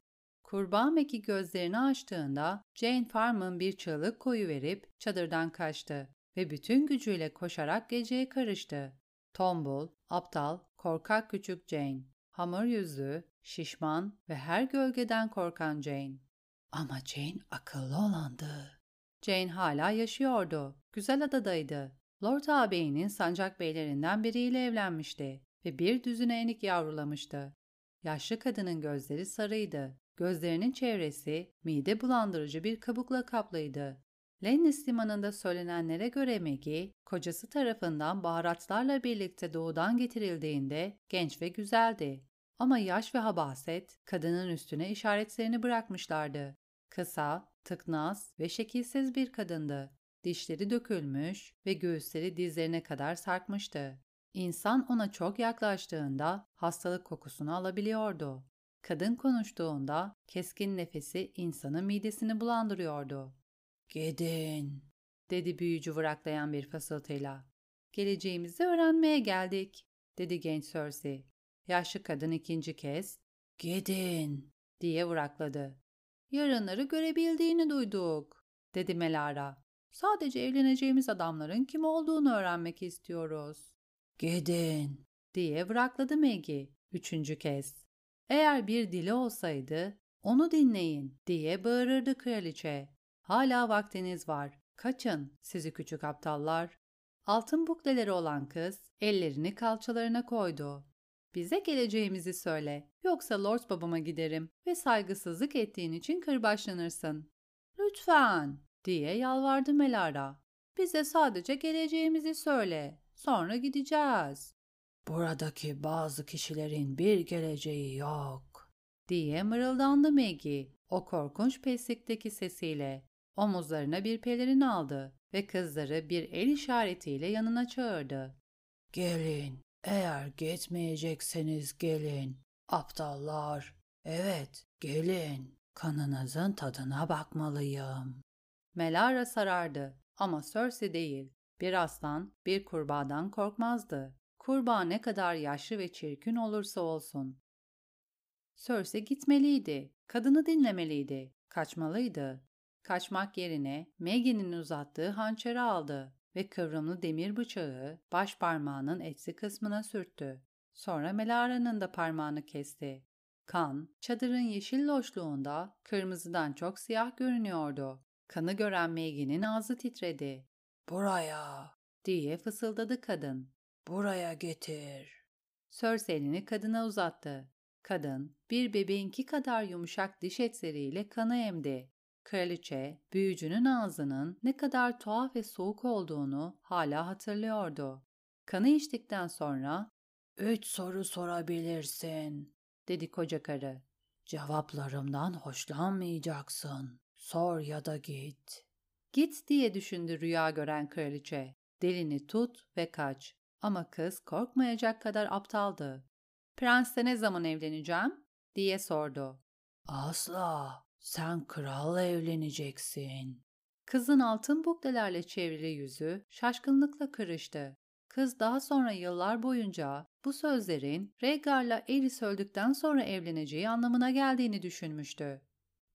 Kurbağa Meki gözlerini açtığında Jane Farman bir çığlık koyuverip çadırdan kaçtı ve bütün gücüyle koşarak geceye karıştı. Tombul, aptal, korkak küçük Jane, hamur yüzlü, şişman ve her gölgeden korkan Jane. Ama Jane akıllı olandı. Jane hala yaşıyordu. Güzel adadaydı. Lord ağabeyinin sancak beylerinden biriyle evlenmişti ve bir düzüne enik yavrulamıştı. Yaşlı kadının gözleri sarıydı. Gözlerinin çevresi mide bulandırıcı bir kabukla kaplıydı. Lennis limanında söylenenlere göre Maggie, kocası tarafından baharatlarla birlikte doğudan getirildiğinde genç ve güzeldi. Ama yaş ve habaset kadının üstüne işaretlerini bırakmışlardı. Kısa, tıknaz ve şekilsiz bir kadındı. Dişleri dökülmüş ve göğüsleri dizlerine kadar sarkmıştı. İnsan ona çok yaklaştığında hastalık kokusunu alabiliyordu. Kadın konuştuğunda keskin nefesi insanın midesini bulandırıyordu. Gidin, dedi büyücü vıraklayan bir fısıltıyla. Geleceğimizi öğrenmeye geldik, dedi genç Cersei. Yaşlı kadın ikinci kez, gidin, diye vırakladı. Yarınları görebildiğini duyduk, dedi Melara. Sadece evleneceğimiz adamların kim olduğunu öğrenmek istiyoruz. Gidin, diye vırakladı Maggie üçüncü kez. Eğer bir dili olsaydı, onu dinleyin, diye bağırırdı kraliçe. Hala vaktiniz var. Kaçın sizi küçük aptallar. Altın bukleleri olan kız ellerini kalçalarına koydu. Bize geleceğimizi söyle. Yoksa Lord babama giderim ve saygısızlık ettiğin için kırbaçlanırsın. Lütfen diye yalvardı Melara. Bize sadece geleceğimizi söyle. Sonra gideceğiz. Buradaki bazı kişilerin bir geleceği yok diye mırıldandı Maggie o korkunç peslikteki sesiyle. Omuzlarına bir pelerin aldı ve kızları bir el işaretiyle yanına çağırdı. Gelin, eğer gitmeyecekseniz gelin. Aptallar. Evet, gelin. Kanınızın tadına bakmalıyım. Melara sarardı ama Cersei değil. Bir aslan bir kurbağadan korkmazdı. Kurbağa ne kadar yaşlı ve çirkin olursa olsun. Cersei gitmeliydi. Kadını dinlemeliydi. Kaçmalıydı. Kaçmak yerine Maggie'nin uzattığı hançeri aldı ve kıvrımlı demir bıçağı baş parmağının etsi kısmına sürttü. Sonra Melara'nın da parmağını kesti. Kan, çadırın yeşil loşluğunda kırmızıdan çok siyah görünüyordu. Kanı gören Maggie'nin ağzı titredi. ''Buraya!'' diye fısıldadı kadın. ''Buraya getir.'' Cersei elini kadına uzattı. Kadın, bir bebeğinki kadar yumuşak diş etleriyle kanı emdi. Kraliçe, büyücünün ağzının ne kadar tuhaf ve soğuk olduğunu hala hatırlıyordu. Kanı içtikten sonra, ''Üç soru sorabilirsin.'' dedi koca karı. ''Cevaplarımdan hoşlanmayacaksın. Sor ya da git.'' Git diye düşündü rüya gören kraliçe. Delini tut ve kaç. Ama kız korkmayacak kadar aptaldı. Prensle ne zaman evleneceğim? diye sordu. Asla. Sen kralla evleneceksin. Kızın altın buklelerle çevrili yüzü şaşkınlıkla kırıştı. Kız daha sonra yıllar boyunca bu sözlerin Rhaegar'la Eris öldükten sonra evleneceği anlamına geldiğini düşünmüştü.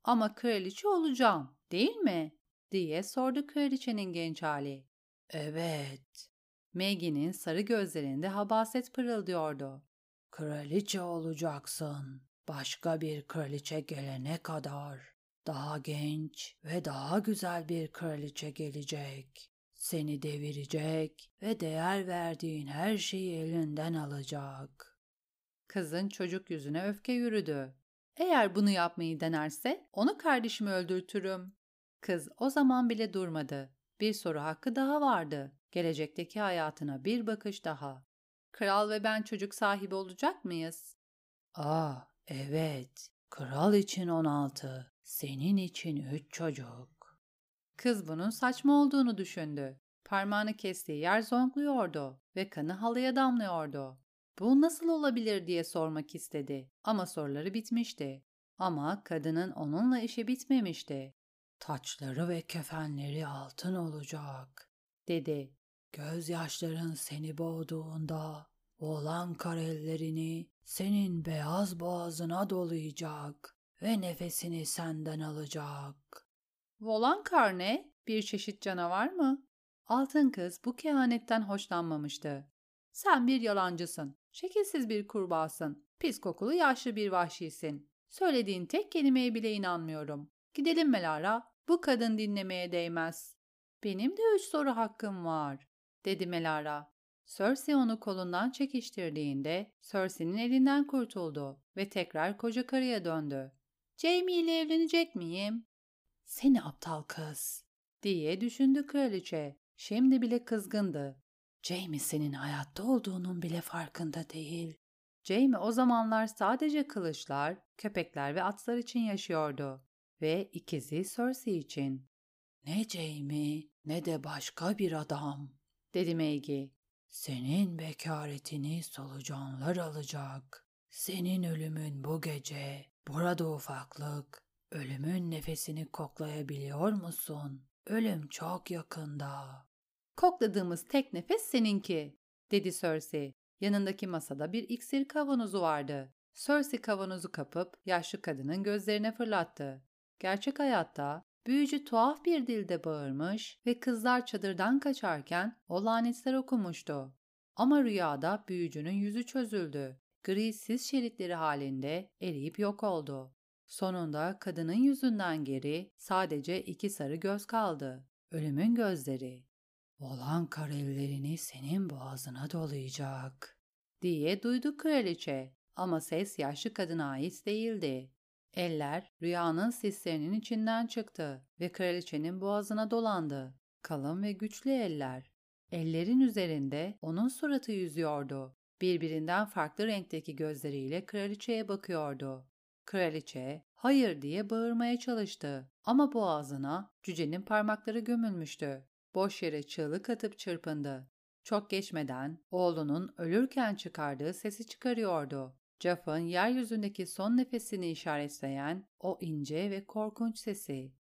Ama kraliçe olacağım, değil mi? diye sordu kraliçenin genç hali. Evet. Maggie'nin sarı gözlerinde habaset pırıldıyordu. Kraliçe olacaksın. Başka bir kraliçe gelene kadar. Daha genç ve daha güzel bir kraliçe gelecek. Seni devirecek ve değer verdiğin her şeyi elinden alacak. Kızın çocuk yüzüne öfke yürüdü. Eğer bunu yapmayı denerse onu kardeşimi öldürtürüm. Kız o zaman bile durmadı. Bir soru hakkı daha vardı. Gelecekteki hayatına bir bakış daha. Kral ve ben çocuk sahibi olacak mıyız? Aa, evet. Kral için 16, senin için 3 çocuk. Kız bunun saçma olduğunu düşündü. Parmağını kestiği yer zonkluyordu ve kanı halıya damlıyordu. Bu nasıl olabilir diye sormak istedi ama soruları bitmişti. Ama kadının onunla işi bitmemişti. Taçları ve kefenleri altın olacak, dedi. Gözyaşların seni boğduğunda oğlan karellerini senin beyaz boğazına dolayacak ve nefesini senden alacak. Volan karne bir çeşit canavar mı? Altın kız bu kehanetten hoşlanmamıştı. Sen bir yalancısın, şekilsiz bir kurbağasın, pis kokulu yaşlı bir vahşisin. Söylediğin tek kelimeye bile inanmıyorum. Gidelim Melara, bu kadın dinlemeye değmez. Benim de üç soru hakkım var, dedi Melara. Cersei onu kolundan çekiştirdiğinde Cersei'nin elinden kurtuldu ve tekrar koca karıya döndü. Jamie ile evlenecek miyim? Seni aptal kız, diye düşündü kraliçe. Şimdi bile kızgındı. Jamie senin hayatta olduğunun bile farkında değil. Jamie o zamanlar sadece kılıçlar, köpekler ve atlar için yaşıyordu ve ikizi Cersei için. Ne Jamie ne de başka bir adam, dedi Maggie. Senin bekaretini solucanlar alacak. Senin ölümün bu gece, burada ufaklık. Ölümün nefesini koklayabiliyor musun? Ölüm çok yakında. Kokladığımız tek nefes seninki, dedi Cersei. Yanındaki masada bir iksir kavanozu vardı. Cersei kavanozu kapıp yaşlı kadının gözlerine fırlattı. Gerçek hayatta büyücü tuhaf bir dilde bağırmış ve kızlar çadırdan kaçarken o lanetler okumuştu. Ama rüyada büyücünün yüzü çözüldü. Gri sis şeritleri halinde eriyip yok oldu. Sonunda kadının yüzünden geri sadece iki sarı göz kaldı. Ölümün gözleri. Olan karellerini senin boğazına dolayacak, diye duydu kraliçe ama ses yaşlı kadına ait değildi. Eller rüyanın sislerinin içinden çıktı ve kraliçenin boğazına dolandı. Kalın ve güçlü eller. Ellerin üzerinde onun suratı yüzüyordu. Birbirinden farklı renkteki gözleriyle kraliçeye bakıyordu. Kraliçe hayır diye bağırmaya çalıştı ama boğazına cücenin parmakları gömülmüştü. Boş yere çığlık atıp çırpındı. Çok geçmeden oğlunun ölürken çıkardığı sesi çıkarıyordu. Jaff'ın yeryüzündeki son nefesini işaretleyen o ince ve korkunç sesi.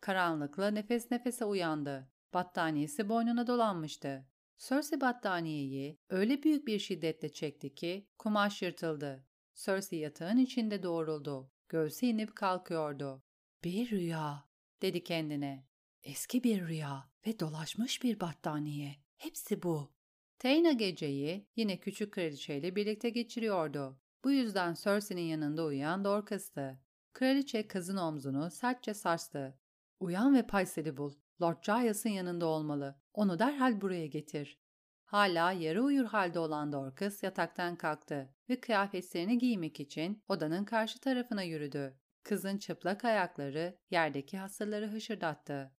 Karanlıkla nefes nefese uyandı. Battaniyesi boynuna dolanmıştı. Cersei battaniyeyi öyle büyük bir şiddetle çekti ki kumaş yırtıldı. Cersei yatağın içinde doğruldu. Göğsü inip kalkıyordu. Bir rüya, dedi kendine. Eski bir rüya ve dolaşmış bir battaniye. Hepsi bu. Teyna geceyi yine küçük kraliçeyle birlikte geçiriyordu. Bu yüzden Cersei'nin yanında uyuyan Dorcas'tı. Kraliçe kızın omzunu sertçe sarstı. Uyan ve Paysel'i bul. Lord Gias'ın yanında olmalı. Onu derhal buraya getir. Hala yarı uyur halde olan Dorcas yataktan kalktı ve kıyafetlerini giymek için odanın karşı tarafına yürüdü. Kızın çıplak ayakları yerdeki hasırları hışırdattı.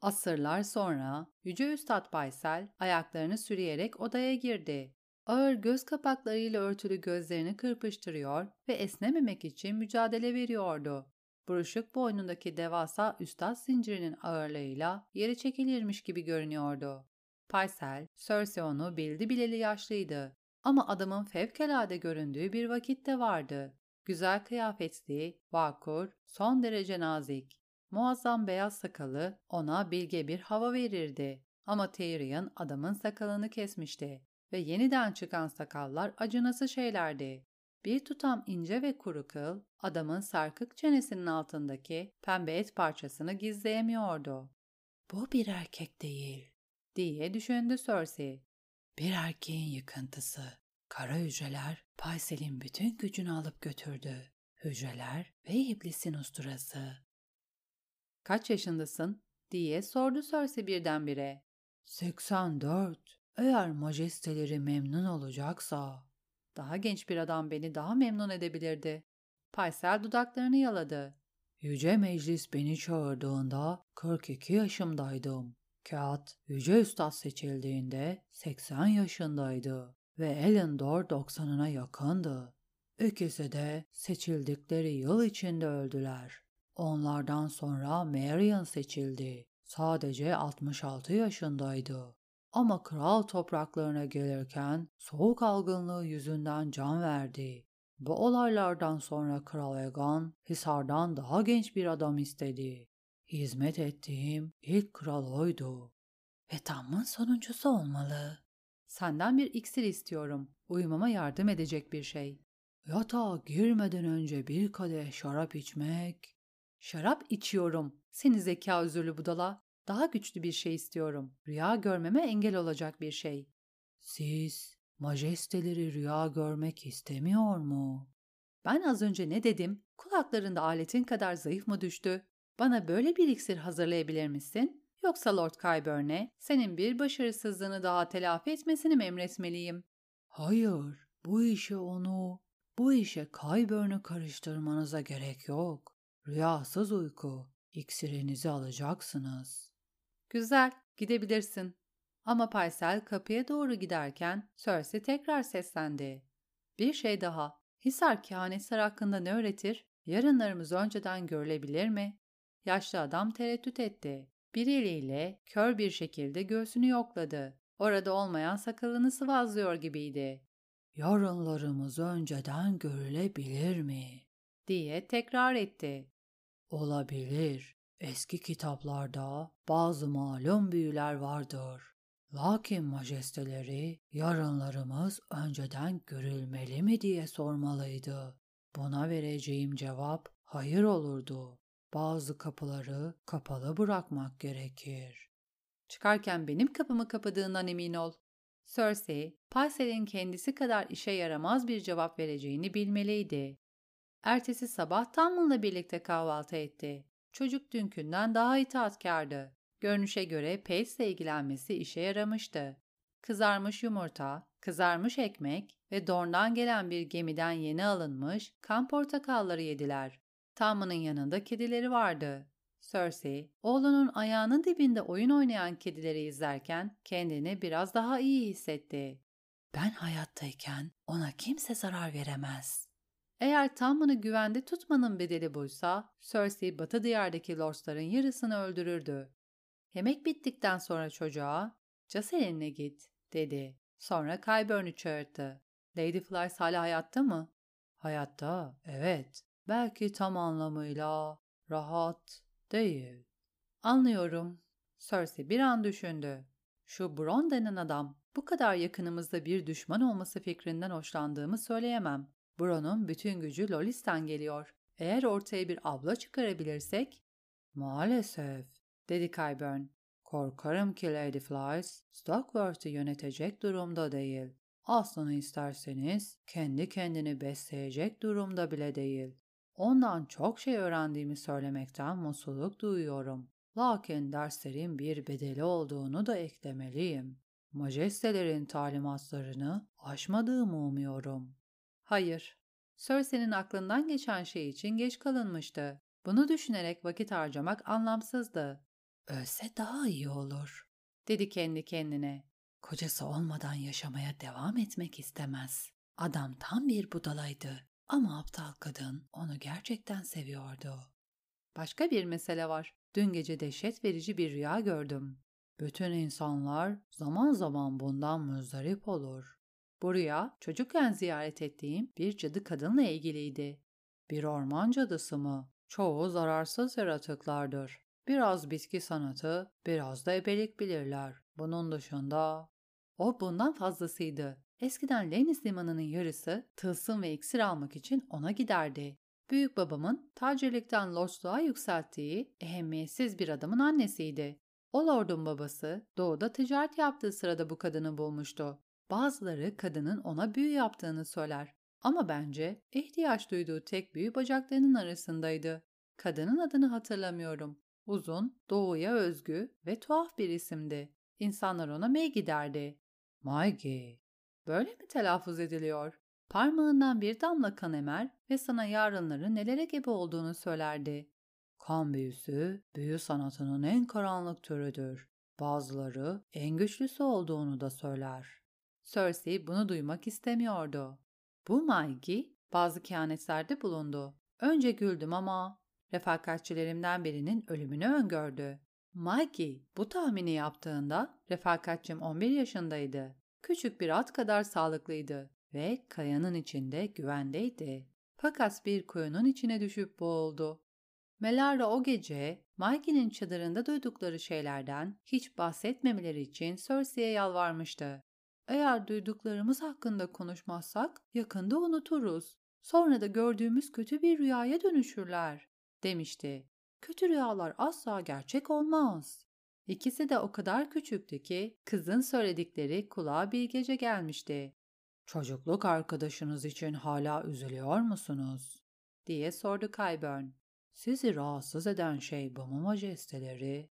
Asırlar sonra Yüce Üstad Baysel ayaklarını sürüyerek odaya girdi. Ağır göz kapaklarıyla örtülü gözlerini kırpıştırıyor ve esnememek için mücadele veriyordu. Buruşuk boynundaki devasa üstad zincirinin ağırlığıyla yeri çekilirmiş gibi görünüyordu. Paysel, Cersei onu bildi bileli yaşlıydı. Ama adamın fevkalade göründüğü bir vakitte vardı. Güzel kıyafetli, vakur, son derece nazik. Muazzam beyaz sakalı ona bilge bir hava verirdi. Ama Tyrion adamın sakalını kesmişti ve yeniden çıkan sakallar acınası şeylerdi. Bir tutam ince ve kuru kıl adamın sarkık çenesinin altındaki pembe et parçasını gizleyemiyordu. Bu bir erkek değil, diye düşündü Cersei. Bir erkeğin yıkıntısı. Kara hücreler Paysel'in bütün gücünü alıp götürdü. Hücreler ve iblisin usturası. Kaç yaşındasın? diye sordu Cersei birdenbire. 84. Eğer majesteleri memnun olacaksa. Daha genç bir adam beni daha memnun edebilirdi. Paysel dudaklarını yaladı. Yüce Meclis beni çağırdığında 42 yaşımdaydım. Kağıt Yüce Üstad seçildiğinde 80 yaşındaydı ve Elendor 90'ına yakındı. İkisi de seçildikleri yıl içinde öldüler. Onlardan sonra Marion seçildi. Sadece 66 yaşındaydı. Ama kral topraklarına gelirken soğuk algınlığı yüzünden can verdi. Bu olaylardan sonra Kral Egan, Hisar'dan daha genç bir adam istedi. Hizmet ettiğim ilk kral oydu. Ve tamın sonuncusu olmalı. Senden bir iksir istiyorum. Uyumama yardım edecek bir şey. Yatağa girmeden önce bir kadeh şarap içmek. Şarap içiyorum. Seni zeka özürlü budala. Daha güçlü bir şey istiyorum. Rüya görmeme engel olacak bir şey. Siz majesteleri rüya görmek istemiyor mu? Ben az önce ne dedim? Kulaklarında aletin kadar zayıf mı düştü? Bana böyle bir iksir hazırlayabilir misin? Yoksa Lord Kyburn'e senin bir başarısızlığını daha telafi etmesini mi emretmeliyim? Hayır, bu işe onu, bu işe Kyburn'u karıştırmanıza gerek yok. Rüyasız uyku, iksirinizi alacaksınız. Güzel, gidebilirsin. Ama Paysel kapıya doğru giderken Cersei tekrar seslendi. Bir şey daha. Hisar kehanetler hakkında ne öğretir? Yarınlarımız önceden görülebilir mi? Yaşlı adam tereddüt etti. Bir eliyle kör bir şekilde göğsünü yokladı. Orada olmayan sakalını sıvazlıyor gibiydi. Yarınlarımız önceden görülebilir mi? diye tekrar etti. Olabilir. Eski kitaplarda bazı malum büyüler vardır. Lakin majesteleri yarınlarımız önceden görülmeli mi diye sormalıydı. Buna vereceğim cevap hayır olurdu. Bazı kapıları kapalı bırakmak gerekir. Çıkarken benim kapımı kapadığından emin ol. Cersei, Parsel'in kendisi kadar işe yaramaz bir cevap vereceğini bilmeliydi. Ertesi sabah Tamlin'la birlikte kahvaltı etti. Çocuk dünkünden daha itaatkardı. Görünüşe göre Pace'le ilgilenmesi işe yaramıştı. Kızarmış yumurta, kızarmış ekmek ve Dorn'dan gelen bir gemiden yeni alınmış kan portakalları yediler. Tam'ın yanında kedileri vardı. Cersei, oğlunun ayağının dibinde oyun oynayan kedileri izlerken kendini biraz daha iyi hissetti. Ben hayattayken ona kimse zarar veremez. Eğer Tamman'ı güvende tutmanın bedeli buysa, Cersei batı diyardaki lordların yarısını öldürürdü. Yemek bittikten sonra çocuğa, Caselin'le git, dedi. Sonra Qyburn'u çağırdı. Lady Flies hala hayatta mı? Hayatta, evet, belki tam anlamıyla rahat değil. Anlıyorum. Cersei bir an düşündü. Şu Bron denen adam bu kadar yakınımızda bir düşman olması fikrinden hoşlandığımı söyleyemem. Bron'un bütün gücü Lolis'ten geliyor. Eğer ortaya bir abla çıkarabilirsek... Maalesef, dedi Kyburn. Korkarım ki Lady Flies, Stockworth'ı yönetecek durumda değil. Aslını isterseniz kendi kendini besleyecek durumda bile değil. Ondan çok şey öğrendiğimi söylemekten mutluluk duyuyorum. Lakin derslerin bir bedeli olduğunu da eklemeliyim. Majestelerin talimatlarını aşmadığımı umuyorum. Hayır. Cersei'nin aklından geçen şey için geç kalınmıştı. Bunu düşünerek vakit harcamak anlamsızdı. Ölse daha iyi olur, dedi kendi kendine. Kocası olmadan yaşamaya devam etmek istemez. Adam tam bir budalaydı ama aptal kadın onu gerçekten seviyordu. Başka bir mesele var. Dün gece dehşet verici bir rüya gördüm. Bütün insanlar zaman zaman bundan muzdarip olur. Bu rüya çocukken ziyaret ettiğim bir cadı kadınla ilgiliydi. Bir orman cadısı mı? Çoğu zararsız yaratıklardır. Biraz bitki sanatı, biraz da ebelik bilirler. Bunun dışında... O bundan fazlasıydı. Eskiden Lenis limanının yarısı tılsım ve iksir almak için ona giderdi. Büyük babamın tacirlikten lordluğa yükselttiği ehemmiyetsiz bir adamın annesiydi. O lordun babası doğuda ticaret yaptığı sırada bu kadını bulmuştu. Bazıları kadının ona büyü yaptığını söyler. Ama bence ihtiyaç duyduğu tek büyü bacaklarının arasındaydı. Kadının adını hatırlamıyorum. Uzun, doğuya özgü ve tuhaf bir isimdi. İnsanlar ona Maggie derdi. Maggie. Böyle mi telaffuz ediliyor? Parmağından bir damla kan emer ve sana yarınları nelere gebe olduğunu söylerdi. Kan büyüsü, büyü sanatının en karanlık türüdür. Bazıları en güçlüsü olduğunu da söyler. Cersei bunu duymak istemiyordu. Bu Maggie bazı kehanetlerde bulundu. Önce güldüm ama refakatçilerimden birinin ölümünü öngördü. Maggie bu tahmini yaptığında refakatçim 11 yaşındaydı. Küçük bir at kadar sağlıklıydı ve kayanın içinde güvendeydi. Fakat bir kuyunun içine düşüp boğuldu. Melara o gece Maggie'nin çadırında duydukları şeylerden hiç bahsetmemeleri için Cersei'ye yalvarmıştı. Eğer duyduklarımız hakkında konuşmazsak yakında unuturuz. Sonra da gördüğümüz kötü bir rüyaya dönüşürler, demişti. Kötü rüyalar asla gerçek olmaz. İkisi de o kadar küçüktü ki kızın söyledikleri kulağa bilgece gelmişti. Çocukluk arkadaşınız için hala üzülüyor musunuz? diye sordu Kyburn. Sizi rahatsız eden şey bu mu majesteleri?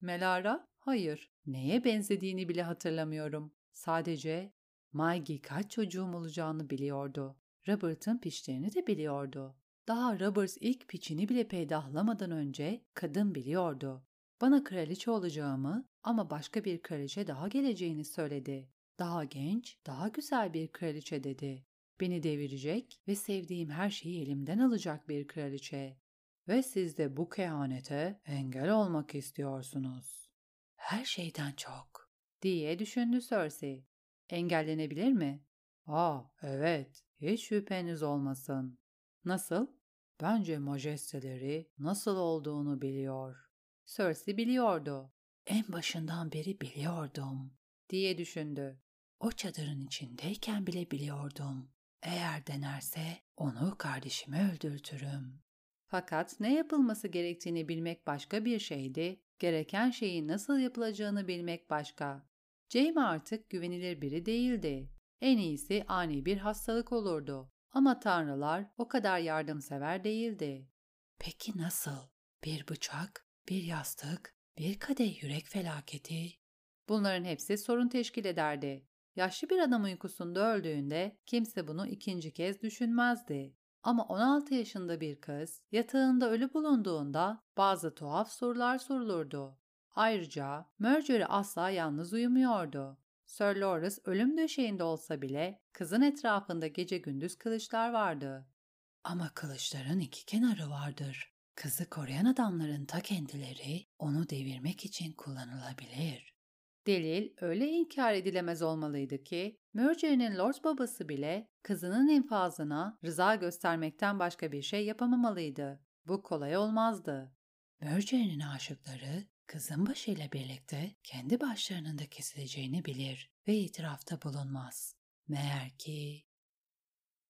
Melara, hayır. Neye benzediğini bile hatırlamıyorum. Sadece Maggie kaç çocuğum olacağını biliyordu. Robert'ın piştiğini de biliyordu. Daha Robert ilk piçini bile peydahlamadan önce kadın biliyordu. Bana kraliçe olacağımı ama başka bir kraliçe daha geleceğini söyledi. Daha genç, daha güzel bir kraliçe dedi. Beni devirecek ve sevdiğim her şeyi elimden alacak bir kraliçe. Ve siz de bu kehanete engel olmak istiyorsunuz. Her şeyden çok, diye düşündü Cersei. Engellenebilir mi? Aa, evet, hiç şüpheniz olmasın. Nasıl? Bence majesteleri nasıl olduğunu biliyor. Cersei biliyordu. En başından beri biliyordum, diye düşündü. O çadırın içindeyken bile biliyordum. Eğer denerse onu kardeşimi öldürtürüm. Fakat ne yapılması gerektiğini bilmek başka bir şeydi, gereken şeyin nasıl yapılacağını bilmek başka. Jamie artık güvenilir biri değildi. En iyisi ani bir hastalık olurdu. Ama tanrılar o kadar yardımsever değildi. Peki nasıl? Bir bıçak, bir yastık, bir kadeh yürek felaketi. Bunların hepsi sorun teşkil ederdi. Yaşlı bir adam uykusunda öldüğünde kimse bunu ikinci kez düşünmezdi. Ama 16 yaşında bir kız yatağında ölü bulunduğunda bazı tuhaf sorular sorulurdu. Ayrıca Marjorie asla yalnız uyumuyordu. Sir Loras ölüm döşeğinde olsa bile kızın etrafında gece gündüz kılıçlar vardı. Ama kılıçların iki kenarı vardır. Kızı koruyan adamların ta kendileri onu devirmek için kullanılabilir. Delil öyle inkar edilemez olmalıydı ki, Murgeon'in Lord babası bile kızının infazına rıza göstermekten başka bir şey yapamamalıydı. Bu kolay olmazdı. Murgeon'in aşıkları kızın başıyla birlikte kendi başlarının da kesileceğini bilir ve itirafta bulunmaz. Meğer ki...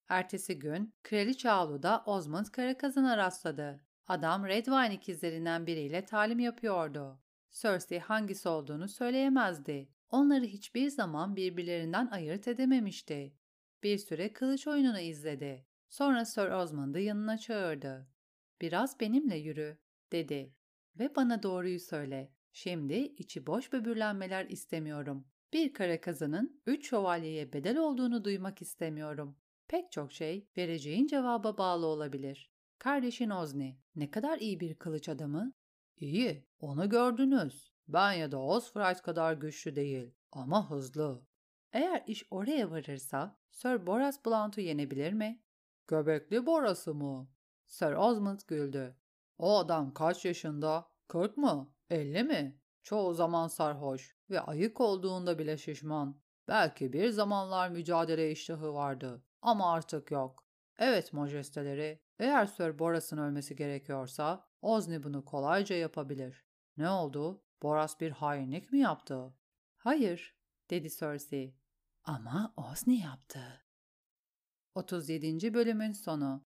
Ertesi gün Kraliçe Avlu'da Osmond Karakazan'a rastladı. Adam Redwine ikizlerinden biriyle talim yapıyordu. Cersei hangisi olduğunu söyleyemezdi. Onları hiçbir zaman birbirlerinden ayırt edememişti. Bir süre kılıç oyununu izledi. Sonra Sir Osmond'u yanına çağırdı. Biraz benimle yürü, dedi. Ve bana doğruyu söyle. Şimdi içi boş böbürlenmeler istemiyorum. Bir kara kazanın üç şövalyeye bedel olduğunu duymak istemiyorum. Pek çok şey vereceğin cevaba bağlı olabilir. Kardeşin Ozni ne kadar iyi bir kılıç adamı? İyi, onu gördünüz. Ben ya da Osfright kadar güçlü değil ama hızlı. Eğer iş oraya varırsa Sir Boras Blount'u yenebilir mi? Göbekli Boras'ı mı? Sir Osmond güldü. O adam kaç yaşında? Kırk mı? Elli mi? Çoğu zaman sarhoş ve ayık olduğunda bile şişman. Belki bir zamanlar mücadele iştahı vardı ama artık yok. Evet majesteleri, eğer Sir Boras'ın ölmesi gerekiyorsa Ozni bunu kolayca yapabilir. Ne oldu? Boras bir hainlik mi yaptı? Hayır, dedi Cersei. Ama Ozni yaptı. 37. bölümün sonu